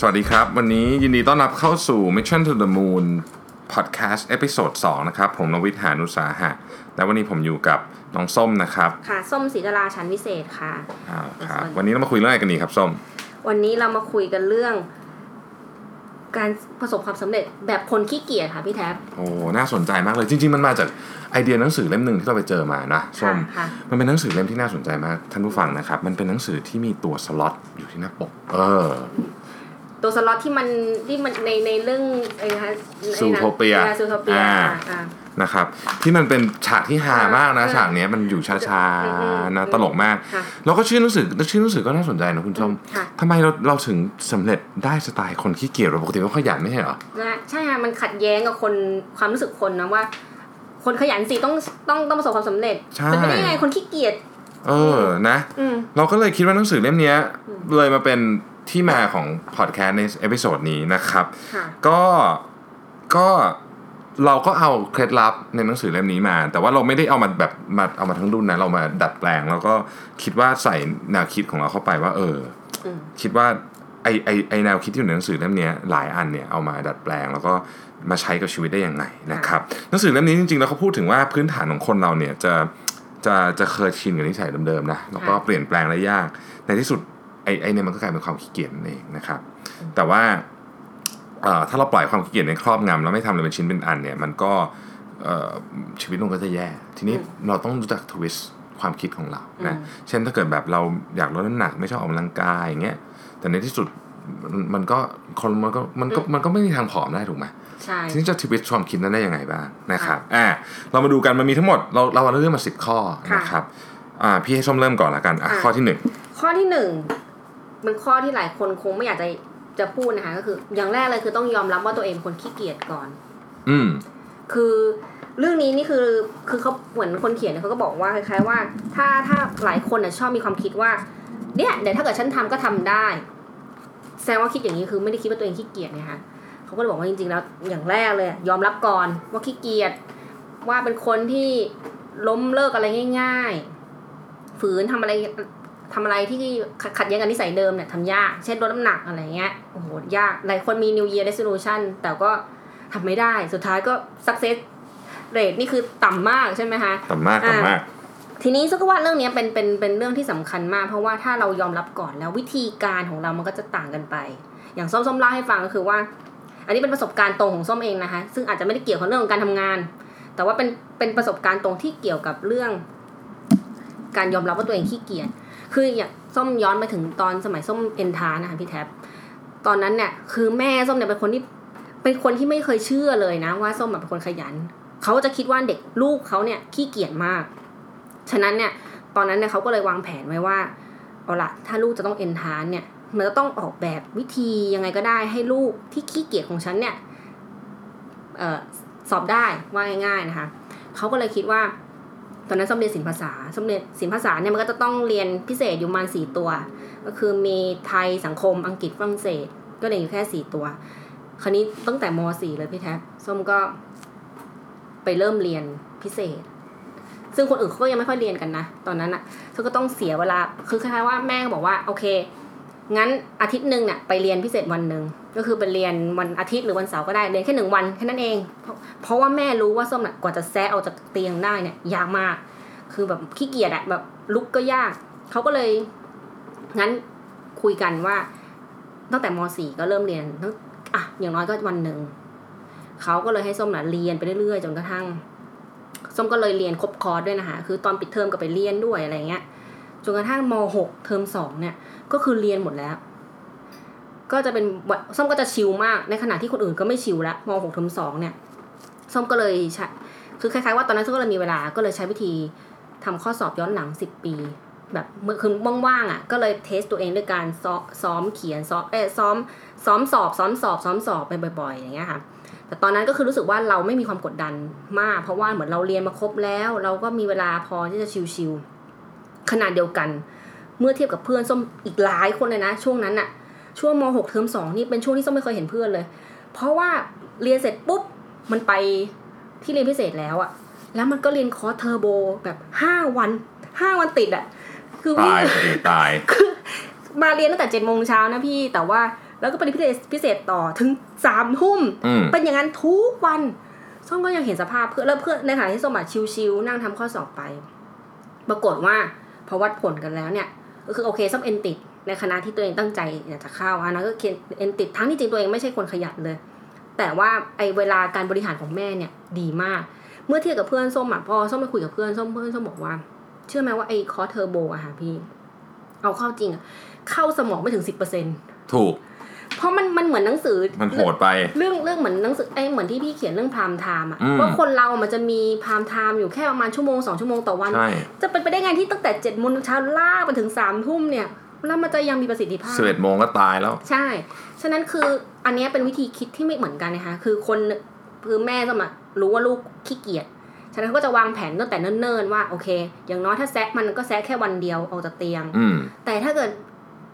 สวัสดีครับ วันนี้ยินดีต้อนรับเข้าสู่ Mission to the Moon Podcast episode 2นะครับ ผมรวิศ หาญอุตสาหะ และวันนี้ผมอยู่กับน้องส้มนะครับ ค่ะ ส้มศรีดาราชั้นวิเศษค่ะอ่าครับ วันนี้เรามาคุยเรื่องอะไรกันดีครับส้ม วันนี้เรามาคุยกันเรื่อง การประสบความสำเร็จแบบคนขี้เกียจค่ะพี่แท็บ โอ้ น่าสนใจมากเลย จริง ๆ มันมาจากไอเดียหนังสือเล่มหนึ่งที่เราไปเจอมานะส้ม ค่ะมันเป็นหนังสือเล่มที่น่าสนใจมากท่านผู้ฟังนะครับ มันเป็นหนังสือที่มีตัวสล็อตอยู่ที่หน้าปก เออ ตัวสล็อตที่มันที่มันในในเรื่องไอ้นะคะ Zootopia ซูโทเปียอ่าอ่านะครับ ที่มันเป็นฉากที่ฮามากนะอ่าฉากเนี้ยมันอยู่ช้าอืมอืมๆนะตลกมากค่ะแล้วก็ชื่อหนังสือชื่อหนังสือก็น่าสนใจนะคุณส้มค่ะทำไมเราเราถึงสำเร็จได้สไตล์คนขี้เกียจเราปกติก็ขยันไม่ใช่เหรอนะใช่ค่ะมันขัดแย้งกับคนความรู้สึกคนนะว่า คนขยันสิต้องต้องต้องประสบความสำเร็จใช่เป็นไปได้ยังไงคนขี้เกียจเออนะอืมเราก็เลยคิดว่าหนังสือเล่มเนี้ยอืมเลยมาเป็น ที่มาของพอดแคสต์ใน episode นี้นะครับค่ะก็ก็เราก็เอาเคล็ดลับในหนังสือเล่มนี้มา แต่ว่าเราไม่ได้เอามาแบบมาเอามาทั้งดุ้นนะเรามาดัดแปลง แล้วก็คิดว่าใส่แนวคิดของเราเข้าไปว่า เอออืมคิดว่าไอ้ไอ้ไอ้แนวคิดที่อยู่ในหนังสือเล่มเนี้ยหลายอันเนี่ยเอามาดัดแปลง แล้วก็มาใช้กับชีวิตได้ยังไงนะครับหนังสือเล่มนี้จริงๆแล้วเขาพูดถึงว่าพื้นฐานของคนเราเนี่ยจะจะจะเคยชินกับนิสัยเดิมๆนะแล้วก็ค่ะเปลี่ยนแปลงได้ยากในที่สุดไอไอเนี่ยมันก็กลายเป็นความขี้เกียจนั่นเองนะครับ แต่ว่าเอ่อถ้าเราปล่อยความขี้เกียจในครอบงำแล้วไม่ทำอะไรเป็นชิ้นเป็นอันเนี่ยมันก็เอ่อชีวิตมันก็จะแย่ ทีนี้เราต้องรู้จักทวิสต์ความคิดของเรานะอืมเช่นถ้าเกิดแบบเราอยากลดน้ำหนักไม่ชอบออกกำลังกายอย่างเงี้ยแต่ในที่สุดมันมันก็คนมันก็มันก็มันก็ไม่มีทางผอมได้ถูกไหมใช่ทีนี้จะทวิสต์ความคิดนั้นได้ยังไงบ้างนะครับอ่าเรามาดูกันมันมีทั้งหมดเราเราเอาเรื่องมาสิบข้อค่ะนะครับอ่าพี่ให้ส้มเริ่มก่อนละกันอะอะข้อที่หนึ่งข้อที่หนึ่ง เป็นข้อที่หลายคนคงไม่อยากจะจะพูดนะคะก็คือ อย่างแรกเลยคือต้องยอมรับว่าตัวเองเป็นคนขี้เกียจก่อน อืม คือเรื่องนี้นี่คือคือเขาเหมือนคนเขียนเนี่ยเขาก็บอกว่าคล้ายๆว่า ถ้าถ้าหลายคนน่ะชอบมีความคิดว่า เนี่ยเดี๋ยวถ้าเกิดฉันทำก็ทำได้ แสดงว่าคิดอย่างนี้คือไม่ได้คิดว่าตัวเองขี้เกียจนะคะเขาก็เลยบอกว่าจริงๆแล้วอย่างแรกเลยอะยอมรับก่อนว่าขี้เกียจว่าเป็นคนที่ล้มเลิกอะไรง่าย ๆ ฝืนทำอะไร ทำอะไรที่ขัดขัดแย้งกับนิสัยเดิมเนี่ยทำยาก เช่นลดน้ำหนักอะไรเงี้ยโอ้โหยากหลายคนมี New Year Resolution แต่ก็ทำไม่ได้สุดท้ายก็ success rate นี่คือต่ำมากใช่ไหมคะต่ำมากอ่าต่ำมาก ทีนี้ซึ่งก็ว่าเรื่องเนี้ยเป็นเป็นเป็นเรื่องที่สำคัญมาก เพราะว่าถ้าเรายอมรับก่อนแล้ววิธีการของเรามันก็จะต่างกันไป อย่างส้มส้มเล่าให้ฟังก็คือว่า อันนี้เป็นประสบการณ์ตรงของส้มเองนะคะซึ่งอาจจะไม่ได้เกี่ยวกับเรื่องของการทำงาน แต่ว่าเป็นเป็นประสบการณ์ตรงที่เกี่ยวกับเรื่อง การยอมรับว่าตัวเองขี้เกียจ คืออย่างส้มย้อนไปถึงตอนสมัยส้มเอ็นทานะคะพี่แท็บตอนนั้นเนี่ยคือแม่ส้มเนี่ยเป็นคนที่เป็นคนที่ไม่เคยเชื่อเลยนะ ว่าส้มแบบเป็นคนขยันเขาจะคิดว่าเด็กลูกเขาเนี่ยขี้เกียจมาก ฉะนั้นเนี่ยตอนนั้นเนี่ยเขาก็เลยวางแผนไว้ว่าเอาละถ้าลูกจะต้องเอ็นทานเนี่ยมันจะต้องออกแบบวิธียังไงก็ได้ให้ลูกที่ขี้เกียจของฉันเนี่ยออสอบได้ว่าง่ายๆนะคะเขาก็เลยคิดว่า ตอนนั้นส้มเรียนศิลปภาษาส้มเรียนศิลปภาษาเนี่ยมันก็จะต้องเรียนพิเศษอยู่ประมาณสี่ตัว ก็คือมีไทยสังคมอังกฤษฝรั่งเศส ก็เรียนอยู่แค่สี่ตัว คราวนี้ตั้งแต่มสี่เลยพี่แท็บส้มก็ไปเริ่มเรียนพิเศษ ซึ่งคนอื่นเขาก็ยังไม่ค่อยเรียนกันนะ ตอนนั้นอะซึ่งก็ต้องเสียเวลา คือคล้ายๆว่าแม่ก็บอกว่าโอเค งั้นอาทิตย์หนึ่งเนี่ยไปเรียนพิเศษวันหนึ่ง ก็คือไปเรียนวันอาทิตย์หรือวันเสาร์ก็ได้เรียนแค่หนึ่งวันแค่นั้นเองเพราะเพราะว่าแม่รู้ว่าส้มน่ะกว่าจะแซะออกจากเตียงได้เนี่ยยากมาก คือแบบขี้เกียจอะแบบลุกก็ยากเขาก็เลยงั้นคุยกันว่า ตั้งแต่ม .4 ก็เริ่มเรียนตั้งอะอย่างน้อยก็วันหนึ่งเขาก็เลยให้ส้มน่ะเรียนไปเรื่อยๆจนกระทั่งส้มก็เลยเรียนครบคอร์สด้วยนะคะ คือตอนปิดเทอมก็ไปเรียนด้วยอะไรเงี้ย จนกระทั่งม .6 เทอมสองเนี่ย ก็คือเรียนหมดแล้ว ก็จะเป็นส้มก็จะ chill มากในขณะที่คนอื่นก็ไม่ chill แล้วม .6 เทอมสองเนี่ยส้มก็เลยใช้คือคล้ายๆว่าตอนนั้นส้มก็เลยมีเวลาก็เลยใช้วิธีทำข้อสอบย้อนหลังสิบปี แบบเมื่อคือว่างๆอะก็เลยเทสตัวเองด้วยการซ้อซ้อมเขียนซ้อมเออซ้อมซ้อมสอบซ้อมสอบซ้อมสอบไปบ่อยๆอย่างเงี้ยค่ะแต่ตอนนั้นก็คือรู้สึกว่าเราไม่มีความกดดันมาก เพราะว่าเหมือนเราเรียนมาครบแล้ว เราก็มีเวลาพอที่จะชิลๆขนาดเดียวกัน เมื่อเทียบกับเพื่อนส้มอีกหลายคนเลยนะ ช่วงนั้นอะ ช่วงม .6 เทอมสองนี่เป็นช่วงที่ส้มไม่เคยเห็นเพื่อนเลย เพราะว่าเรียนเสร็จปุ๊บมันไปที่เรียนพิเศษแล้วอะแล้วมันก็เรียนคอร์สเทอร์โบแบบห้าวันห้าวันติดอะคือวิ่งตายตายคือมาเรียนตั้งแต่เจ็ดโมงเช้านะพี่แต่ว่าแล้วก็เป็นพิเศษพิเศษต่อถึงสามทุ่มอืมเป็นอย่างนั้นทุกวันส้มก็ยังเห็นสภาพเพื่อนแล้วเพื่อนในขณะที่ส้มอะชิวๆนั่งทำข้อสอบไป ปรากฏว่าพอวัดผลกันแล้วเนี่ยก็คือโอเคส้มเอ็นติด ในคณะที่ตัวเองตั้งใจอยากจะเข้าอันนั้นก็เขียนเอ็นติดทั้งที่จริงตัวเองไม่ใช่คนขยันเลย แต่ว่าไอเวลาการบริหารของแม่เนี่ยดีมาก เมื่อเทียบกับเพื่อนส้มอะพอส้มไปคุยกับเพื่อนส้มเพื่อนส้มบอกว่า เชื่อไหมว่าไอคอร์สเทอร์โบอะค่ะพี่ เอาเข้าจริงอะเข้าสมองไม่ถึงสิบเปอร์เซ็นถูกเพราะมันมันเหมือนหนังสือมันโหดไป เรื่องเรื่องเหมือนหนังสือไอเหมือนที่พี่เขียนเรื่อง prime time อะอืมว่าคนเรามันจะมี prime time อยู่แค่ประมาณชั่วโมงสองชั่วโมงต่อวันใช่จะเป็นไปได้ไงที่ตั้งแต่เจ็ดโมงเช้าลากไปถึงสามทุ่มเนี่ย แล้วมันจะยังมีประสิทธิภาพสิบเอ็ดโมงก็ตายแล้ว ใช่ ฉะนั้นคืออันเนี้ยเป็นวิธีคิดที่ไม่เหมือนกันนะคะ คือคนคือแม่จะมารู้ว่าลูกขี้เกียจ ฉะนั้นเขาก็จะวางแผนตั้งแต่เนิ่นๆว่าโอเค อย่างน้อยถ้าแซะมันก็แซะแค่วันเดียวออกจากเตียงอืมแต่ถ้าเกิด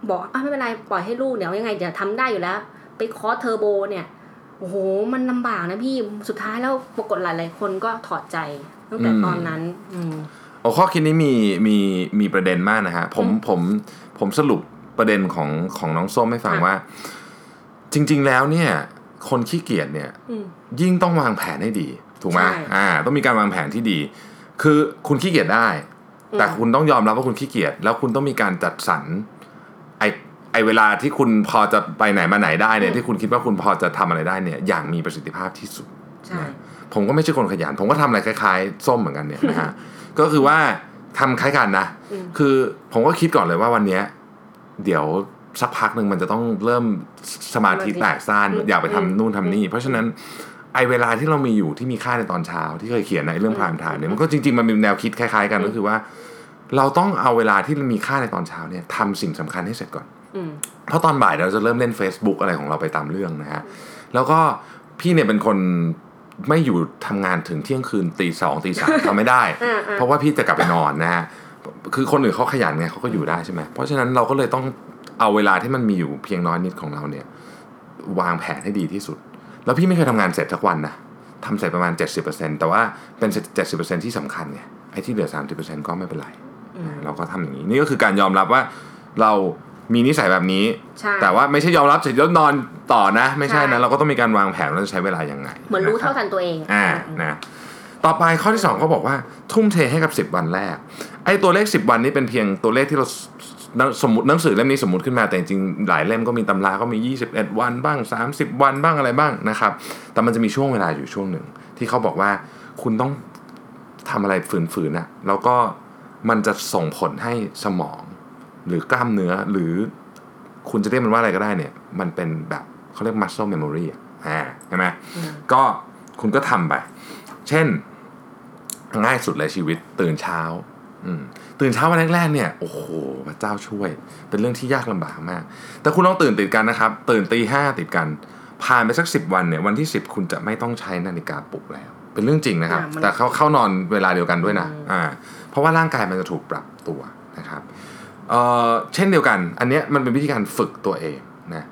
บอกอะไม่เป็นไรปล่อยให้ลูกเดี๋ยวยังไงเดี๋ยวทำได้อยู่แล้ว ไปคอร์สเทอร์โบเนี่ยโอ้โหมันลำบากนะพี่สุดท้ายแล้วปรากฏหลายๆคนก็ถอดใจตั้งแต่อืมตอนนั้น อืมโอ้ข้อคิดนี้มีมีมีประเด็นมากนะฮะผมอืมผม ผมสรุปประเด็นของของน้องส้มให้ฟังค่ะว่า จริง ๆ แล้วเนี่ย คนขี้เกียจเนี่ยอืมยิ่งต้องวางแผนให้ดี ถูกไหมใช่อ่า ต้องมีการวางแผนที่ดี คือคุณขี้เกียจได้ แต่อืมคุณต้องยอมรับว่าคุณขี้เกียจแล้วคุณต้องมีการจัดสรรไอไอเวลาที่คุณพอจะไปไหนมาไหนได้เนี่ยที่คุณคิดว่าคุณพอจะทำอะไรได้เนี่ย อย่างมีประสิทธิภาพที่สุดใช่ผมก็ไม่ใช่คนขยัน ผมก็ทำอะไรคล้าย ๆ ส้มเหมือนกันเนี่ยนะฮะก็คือว่า ทำคล้ายกันนะอืมคือผมก็คิดก่อนเลยว่าวันเนี้ย เดี๋ยวสักพักหนึ่งมันจะต้องเริ่มสมาธิแตกซ่านอยากไปทำนู่นทำนี่ เพราะฉะนั้นไอเวลาที่เรามีอยู่ที่มีค่าในตอนเช้าที่เคยเขียนในเรื่องพรามไทม์เนี่ยมันก็จริงๆมันมีแนวคิดคล้ายๆกันก็คือว่า เราต้องเอาเวลาที่มีค่าในตอนเช้าเนี่ยทำสิ่งสำคัญให้เสร็จก่อนอืมเพราะตอนบ่ายเราจะเริ่มเล่น Facebook อะไรของเราไปตามเรื่องนะฮะแล้วก็พี่เนี่ยเป็นคน ไม่อยู่ทำงานถึงเที่ยงคืนตีสองตีสามทำไม่ได้อ่าอ่าเพราะว่าพี่จะกลับไปนอนนะฮะคือคนอื่นเขาขยันไงเขาก็อยู่ได้ใช่ไหมเพราะฉะนั้นเราก็เลยต้องเอาเวลาที่มันมีอยู่เพียงน้อยนิดของเราเนี่ย วางแผนให้ดีที่สุด แล้วพี่ไม่เคยทำงานเสร็จสักวันนะทำเสร็จประมาณ 70%แต่ว่าเป็น 70%ที่สำคัญไงไอ้ที่เหลือ 30%ก็ไม่เป็นไรอืมเราก็ทำอย่างนี้ นี่ก็คือการยอมรับว่าเรา มีนิสัยแบบนี้ใช่แต่ว่าไม่ใช่ยอมรับเสร็จแล้วนอนต่อนะ ไม่ใช่ใช่นะเราก็ต้องมีการวางแผนว่าจะใช้เวลายังไง เหมือนรู้ะคบเท่าทันตัวเองอ่านะต่อไปข้อที่2เขาบอกว่าทุ่มเทให้กับ 10 วันแรก ไอ้ตัวเลข 10 วันนี้เป็นเพียงตัวเลขที่เราสมมติหนังสือเล่มนี้สมมติขึ้นมาแต่จริงๆหลายเล่มก็มีตำราก็มี 21 วันบ้าง 30 วันบ้างอะไรบ้างนะครับ แต่มันจะมีช่วงเวลาอยู่ช่วงหนึ่ง ที่เขาบอกว่าคุณต้องทำอะไรฝืนๆนะแล้วก็มันจะส่งผลให้สมอง หรือกล้ามเนื้อหรือคุณจะเรียกมันว่าอะไรก็ได้เนี่ย มันเป็นแบบเขาเรียก muscle memory อะอ่าใช่ไหมอืมก็คุณก็ทำไป เช่น ง่ายสุดเลยชีวิตตื่นเช้าอืมตื่นเช้าวันแรกๆเนี่ยโอ้โหพระเจ้าช่วย เป็นเรื่องที่ยากลำบากมาก แต่คุณต้องตื่นติดกันนะครับ ตื่นตีห้าติดกัน ผ่านไปสักสิบวันเนี่ยวันที่สิบคุณจะไม่ต้องใช้นาฬิกาปลุกแล้ว เป็นเรื่องจริงนะครับอ่ามันแต่เขาเข้านอนเวลาเดียวกันด้วยนะอืมอ่าเพราะว่าร่างกายมันจะถูกปรับตัวนะครับ เอ่อเช่นเดียวกัน อันเนี้ยมันเป็นวิธีการฝึกตัวเองนะ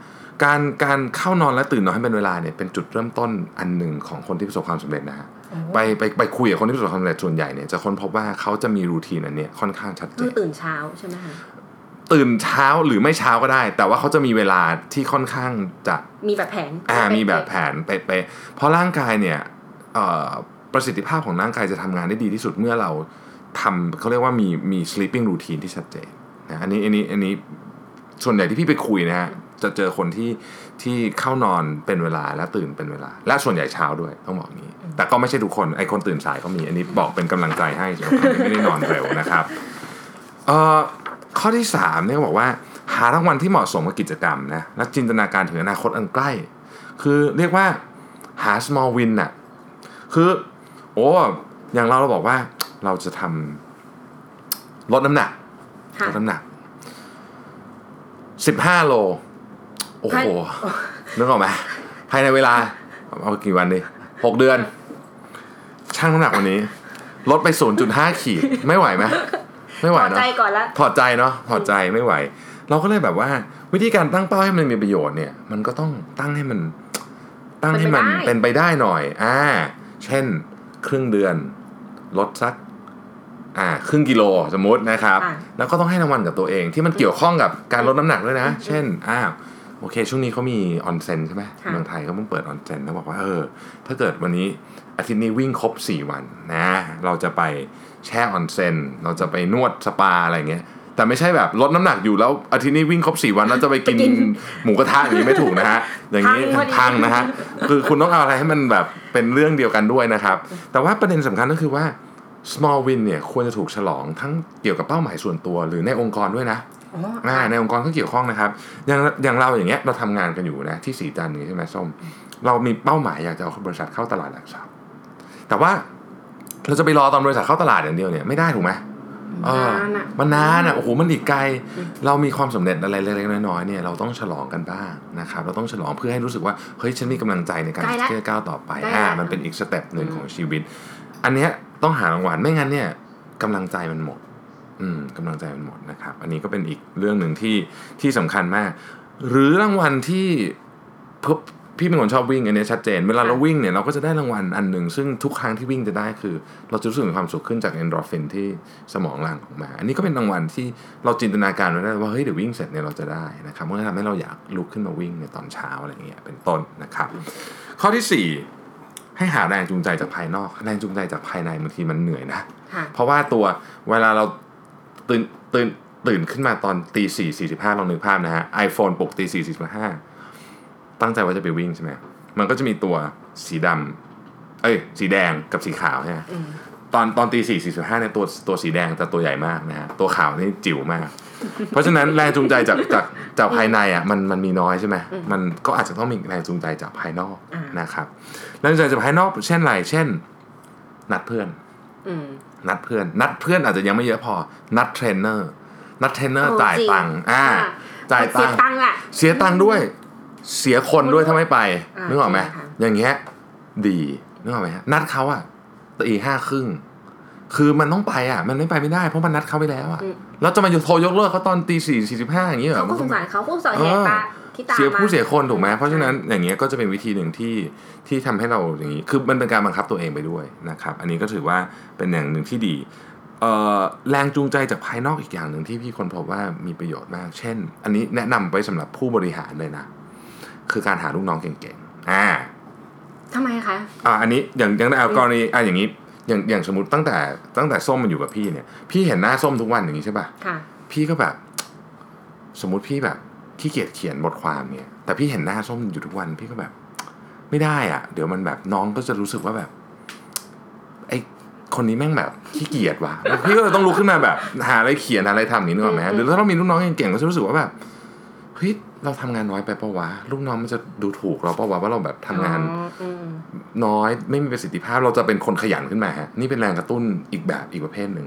การการเข้านอนและตื่นนอนให้เป็นเวลาเนี่ยเป็นจุดเริ่มต้นอันหนึ่งของคนที่ประสบความสำเร็จนะฮะไปไปไปคุยกับคนที่ประสบความสำเร็จส่วนใหญ่เนี่ยจะค้นพบว่าเขาจะมีรูทีนอันเนี้ยค่อนข้างชัดเจคือนตื่นเช้าใช่ไหมคะตื่นเช้าหรือไม่เช้าก็ได้ แต่ว่าเขาจะมีเวลาที่ค่อนข้างจะมีแบบแผนอ่าเป๊ะๆมีแบบแผนเป๊ะๆเพราะร่างกายเนี่ยเอ่อประสิทธิภาพของร่างกายจะทำงานได้ดีที่สุดเมื่อเราทำเขาเรียกว่ามีมี sleeping routine ที่ชัดเจน นะอันนี้อันนี้อันนี้ส่วนใหญ่ที่พี่ไปคุยนะฮะจะเจอคนที่ที่เข้านอนเป็นเวลาและตื่นเป็นเวลา และส่วนใหญ่เช้าด้วยต้องบอกงนี้ แต่ก็ไม่ใช่ทุกคนไอ้คนตื่นสายก็มี อันนี้บอกเป็นกำลังใจให้สำหรับคนที่ไม่ได้นอนเร็วนะครับเอ่อข้อที่สามเนี่ยบอกว่า หารางวัลที่เหมาะสมกับกิจกรรมนะและจินตนาการถึงอนาคตอันใกล้ คือเรียกว่าหา small win น่ะคือโอ้อย่างเราเราบอกว่าเราจะทำลดน้ำหนัก ลดน้ำหนักสิบห้าโล โอ้โหนึกออกไหมภายในเวลา เอากี่วันดิหกเดือน ช่างน้ำหนักวันนี้ ลดไป0.5ขีด ไม่ไหวไหมไม่ไหวพอเนาะใจก่อนละถอดใจเนาะถอดใจไม่ไหว เราก็เลยแบบว่า วิธีการตั้งเป้าให้มันมีประโยชน์เนี่ย มันก็ต้องตั้งให้มัน ตั้งให้มันเป็เป็นนไปไปได้ได้หน่อย อ่า เช่น ครึ่งเดือน ลดสัก อ่าครึ่งกิโลสมมตินะครับค่ะแล้วก็ต้องให้รางวัลกับตัวเองที่มันเกี่ยวข้องกับการลดน้ำหนักด้วยนะ เช่นอ้าวโอเค ช่วงนี้เขามีออนเซ็นใช่ไหมค่ะเมืองไทยก็เพิ่งเปิดออนเซ็นแล้วบอกว่าเออ ถ้าเกิดวันนี้อาทิตย์นี้วิ่งครบ 4 วันนะ เราจะไปแช่ออนเซ็นเราจะไปนวดสปาอะไรเงี้ยแต่ไม่ใช่แบบลดน้ำหนักอยู่แล้วอาทิตย์นี้วิ่งครบ4วันแล้วจะไปกินไปกินหมูกระทะอย่างนี้ไม่ถูกนะฮะอย่างนี้พังพอดีพังนะฮะคือคุณต้องเอาอะไรให้มันแบบเป็นเรื่องเดียวกันด้วยนะครับ แต่ว่าประเด็นสำคัญก็คือว่า small win เนี่ยควรจะถูกฉลองทั้งเกี่ยวกับเป้าหมายส่วนตัว หรือในองค์กรด้วยนะอ๋ออ่าในองค์กรก็เกี่ยวข้องนะครับ อย่างอย่างเราอย่างเงี้ยเราทำงานกันอยู่นะที่สีจันทร์นี้ใช่ไหมส้ม เรามีเป้าหมายอยากจะเอาบริษัทเข้าตลาดหลักทรัพย์แต่ว่าเราจะไปรอตอนบริษัทเข้าตลาดอย่างเดียวเนี่ยไม่ได้ถูกไหมเออนานอะมันนานอะโอ้โหมันอีกไกล เรามีความสำเร็จอะไรเล็กๆน้อยๆเนี่ยเราต้องฉลองกันบ้างนะครับเราต้องฉลองเพื่อให้รู้สึกว่าเฮ้ยฉันมีกำลังใจในการใกล้ละที่จะก้าวต่อไปใกล้ละอ่ามันเป็นอีกสเต็ปหนึ่งของชีวิต อันเนี้ย ต้องหารางวัลไม่งั้นเนี่ยกำลังใจมันหมด อืมกำลังใจมันหมดนะครับ อันนี้ก็เป็นอีกเรื่องหนึ่งที่ที่สำคัญมาก หรือรางวัลที่พบพี่เป็นคนชอบวิ่งอันนี้ชัดเจน เวลาเราวิ่งเนี่ยเราก็จะได้รางวัลอันหนึ่ง ซึ่งทุกครั้งที่วิ่งจะได้คือ เราจะรู้สึกมีความสุขขึ้นจากเอนโดรฟินที่สมองหลั่งออกมา อันนี้ก็เป็นรางวัลที่เราจินตนาการไว้ได้ว่าเฮ้ยเดี๋ยววิ่งเสร็จเนี่ยเราจะได้นะครับมันก็ทำให้เราอยากลุกขึ้นมาวิ่งในตอนเช้าอะไรอย่างเงี้ยเป็นต้นนะครับ ข้อที่สี่ ให้หาแรงจูงใจจากภายนอก แรงจูงใจจากภายในบางทีมันเหนื่อยนะค่ะเพราะว่าตัวเวลาเราตื่นตื่นตื่นขึ้นมาตอนตีสี่สี่สิบห้าลองนึกภาพนะฮะ iPhone ปลุกตีสี่สี่สิบห้าตั้งใจว่าจะไปวิ่งใช่ไหมมันก็จะมีตัวสีดำเอ้ย สีแดงกับสีขาวใช่ไหมอืมตอนตอนตีสี่สี่สิบห้าเนี่ยตัวตัวสีแดงจะตัวใหญ่มากนะฮะตัวขาวนี่จิ๋วมาก เพราะฉะนั้นแรงจูงใจจากจากจากภายในอะมันมันมีน้อยใช่ไหมมันก็อาจจะต้องมีแรงจูงใจจากภายนอกอ่านะครับแรงจูงใจจากภายนอก เช่นไรเช่น นัดเพื่อนอืมนัดเพื่อน นัดเพื่อนอาจจะยังไม่เยอะพอ นัดเทรนเนอร์ นัดเทรนเนอร์โอ้จ่ายจริงตังค์อ่าอ่าจ่ายตัเสียงค์ตังค์อะเสียตังค์ด้วย เสียคนด้วยถ้าไม่ไปอ่านึกออกไหมใช่ค่ะอย่างเงี้ยดีนึกออกไหมฮะนัดเขาอะตีห้าครึ่ง คือมันต้องไปอะ มันไม่ไปไม่ได้เพราะมันนัดเขาไปแล้วอะอืมแล้วจะมาโทรยกเลิกเขาตอนตีสี่สี่สิบห้าอย่างเงี้ยเหรอเขาก็สงสารเขาผู้สอนแหกตาที่ตามเสียมาผู้เสียคนถูกไหมเพราะฉะนั้นอย่างเงี้ยก็จะเป็นวิธีหนึ่งที่ที่ทำให้เราอย่างนี้ คือมันเป็นการบังคับตัวเองไปด้วยนะครับ อันนี้ก็ถือว่าเป็นอย่างหนึ่งที่ดีเอ่อแรงจูงใจจากภายนอกอีกอย่างหนึ่งที่พี่คนพบว่ามีประโยชน์มาก เช่น อันนี้แนะนำไว้สำหรับผู้บริหารเลยนะ คือการหาลูกน้องเก่งๆอ่าทำไมคะอ่าอันนี้อย่างอย่างในกรณีอ่าอย่างนี้ อย่างอย่างสมมติตั้งแต่ตั้งแต่ส้มมันอยู่กับพี่เนี่ย พี่เห็นหน้าส้มทุกวันอย่างนี้ใช่ป่ะค่ะ พี่ก็แบบ สมมุติพี่แบบขี้เกียจเขียนบทความเนี่ย แต่พี่เห็นหน้าส้มอยู่ทุกวัน พี่ก็แบบ ไม่ได้อะ เดี๋ยวมันแบบน้องก็จะรู้สึกว่าแบบ ไอ้คนนี้แม่งแบบขี้เกียจว่ะแล้วพี่ก็เลยต้องลุกขึ้นมาแบบ หาอะไรเขียนหาอะไรทำอย่างนี้นึกออกไหมอืมหรือถ้าเรามีลูกน้องเก่งๆก็จะรู้สึกว่าแบบเฮ้ยเราทำงานน้อยไปปะวะลูกน้องมันจะดูถูกเราปะวะว่าเราแบบทำงานอ๋ออืมน้อยไม่มีประสิทธิภาพเราจะเป็นคนขยันขึ้นมาฮะนี่เป็นแรงกระตุ้นอีกแบบอีกประเภทหนึ่ง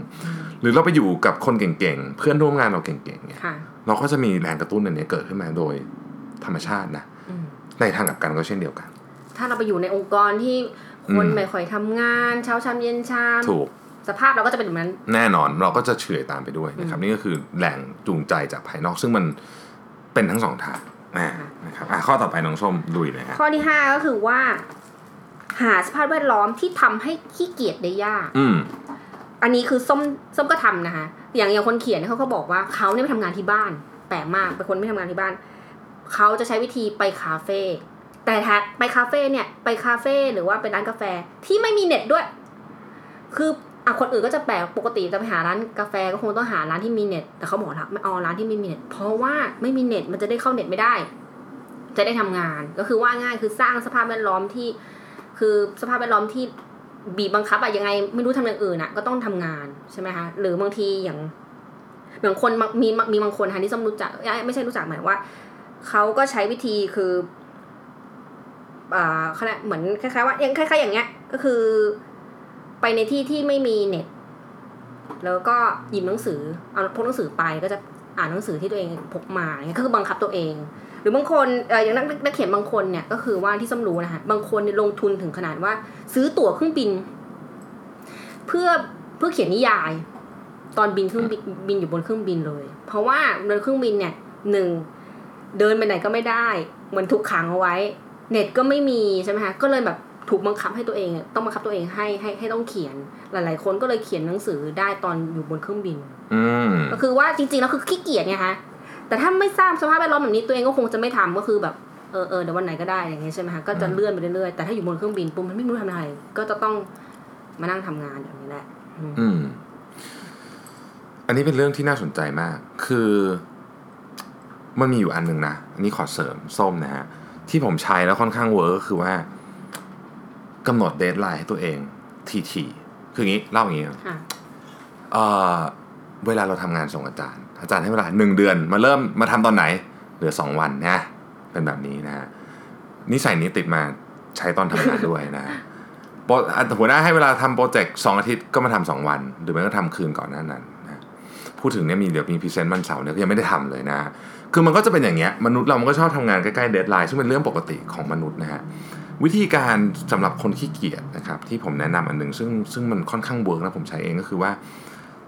หรือเราไปอยู่กับคนเก่งๆเพื่อนร่วมงานเราเก่งๆเนี่ยค่ะเราก็จะมีแรงกระตุ้นอันนี้เกิดขึ้นมาโดยธรรมชาตินะอืมในทางกลับกันก็เช่นเดียวกัน ถ้าเราไปอยู่ในองค์กรที่คนอืมไม่ค่อยทำงานเช้าชามเย็นชามถูกสภาพเราก็จะเป็นแบบนั้น แน่นอนเราก็จะเฉื่อยตามไปด้วยนะครับนี่ก็คือแรงจูงใจจากภายนอกซึ่งมัน เป็นทั้งสองทางนะนะครับอะข้อต่อไปน้องส้มลุยเลยฮะข้อที่ห้าก็คือว่า หาสภาพแวดล้อมที่ทำให้ขี้เกียจได้ยาก อืมอันนี้คือส้มส้มก็ทำนะคะอย่างอย่างคนเขียนเนี่ยเขาก็บอกว่าเขาเนี่ยไปทำงานที่บ้าน แปลกมากเป็นคนไม่ทำงานที่บ้านเขาจะใช้วิธีไปคาเฟ่แต่ถ้าไปคาเฟ่เนี่ย ไปคาเฟ่หรือว่าเป็นร้านกาแฟที่ไม่มีเน็ตด้วย คือ อะคนอื่นก็จะแปลกปกติจะไปหาร้านกาแฟก็คงต้องหาร้านที่มีเน็ต แต่เขาบอกว่าไม่เอาร้านที่ไม่มีเน็ต เพราะว่าไม่มีเน็ตมันจะได้เข้าเน็ตไม่ได้ จะได้ทำงานก็คือว่าง่ายคือสร้างสภาพแวดล้อมที่ คือสภาพแวดล้อมที่บีบบังคับอะยังไงไม่รู้ทำอย่างอื่นอะก็ต้องทำงานใช่ไหมคะหรือบางทีอย่างบางคนมีมีบางคนค่ะที่ส้มรู้จักไม่ใช่รู้จักหมายว่าเขาก็ใช้วิธีคืออ่าขณะเหมือนคล้ายๆว่าย่างคล้ายๆอย่างเงี้ยก็คือ ไปในที่ที่ไม่มีเน็ต แล้วก็หยิบหนังสือ เอาพกหนังสือไปก็จะอ่านหนังสือที่ตัวเองพกมาเงี้ยก็คือบังคับตัวเอง หรือบางคนเอออย่างนักนักเขียนบางคนเนี่ยก็คือว่าที่ส้มรู้นะคะบางคนลงทุนถึงขนาดว่า ซื้อตั๋วเครื่องบิน เพื่อเพื่อเขียนนิยาย ตอนบินเครื่องบินบินอยู่บนเครื่องบินเลย เพราะว่าบนเครื่องบินเนี่ยหนึ่งเดินไปไหนก็ไม่ได้ เหมือนถูกขังเอาไว้ เน็ตก็ไม่มีใช่ไหมคะก็เลยแบบ ถูกบังคับให้ตัวเอง ต้องบังคับตัวเองให้ให้ให้ต้องเขียนหลาย ๆ คนก็เลยเขียนหนังสือได้ตอนอยู่บนเครื่องบินอืมก็คือว่าจริง ๆ แล้วคือขี้เกียจไงคะแต่ถ้าไม่ทราบสภาพแวดล้อมแบบนี้ตัวเองก็คงจะไม่ทำก็คือแบบเออเออเดี๋ยววันไหนก็ได้อย่างเงี้ยใช่ไหมคะก็จะเลื่อนไปเรื่อยๆแต่ถ้าอยู่บนเครื่องบินปุ๊บมันไม่รู้ทำอะไรก็จะต้องมานั่งทำงานอย่างนี้แหละอืมอืม อันนี้เป็นเรื่องที่น่าสนใจมาก คือมันมีอยู่อันหนึ่งนะ อันนี้ขอเสริมส้มนะฮะ ที่ผมใช้แล้วค่อนข้าง work ก็คือว่า กำหนด deadline ให้ตัวเองถี่ๆคืออย่างนี้เล่าอย่างนี้ค่ะเอ่อเวลาเราทำงานส่งอาจารย์ อาจารย์ให้เวลาหนึ่งเดือนมาเริ่มมาทำตอนไหน เหลือสองวันนะเป็นแบบนี้นะฮะนิสัยนี้ติดมาใช้ตอนทำงานด้วยนะฮะโปรอะหัวหน้าให้เวลาทำ project สองอาทิตย์ก็มาทำสองวัน หรือไม่ก็ทำคืนก่อนหน้านั้นนะพูดถึงเนี่ยมีเดี๋ยวมี present วันเสาร์เนี่ยก็ยังไม่ได้ทำเลยนะ คือมันก็จะเป็นอย่างเงี้ยมนุษย์เรามันก็ชอบทำงานใกล้ๆ deadline ซึ่งเป็นเรื่องปกติของมนุษย์นะฮะ วิธีการสำหรับคนขี้เกียจนะครับที่ผมแนะนำอันหนึ่งซึ่งซึ่งมันค่อนข้าง work นะผมใช้เองก็คือว่า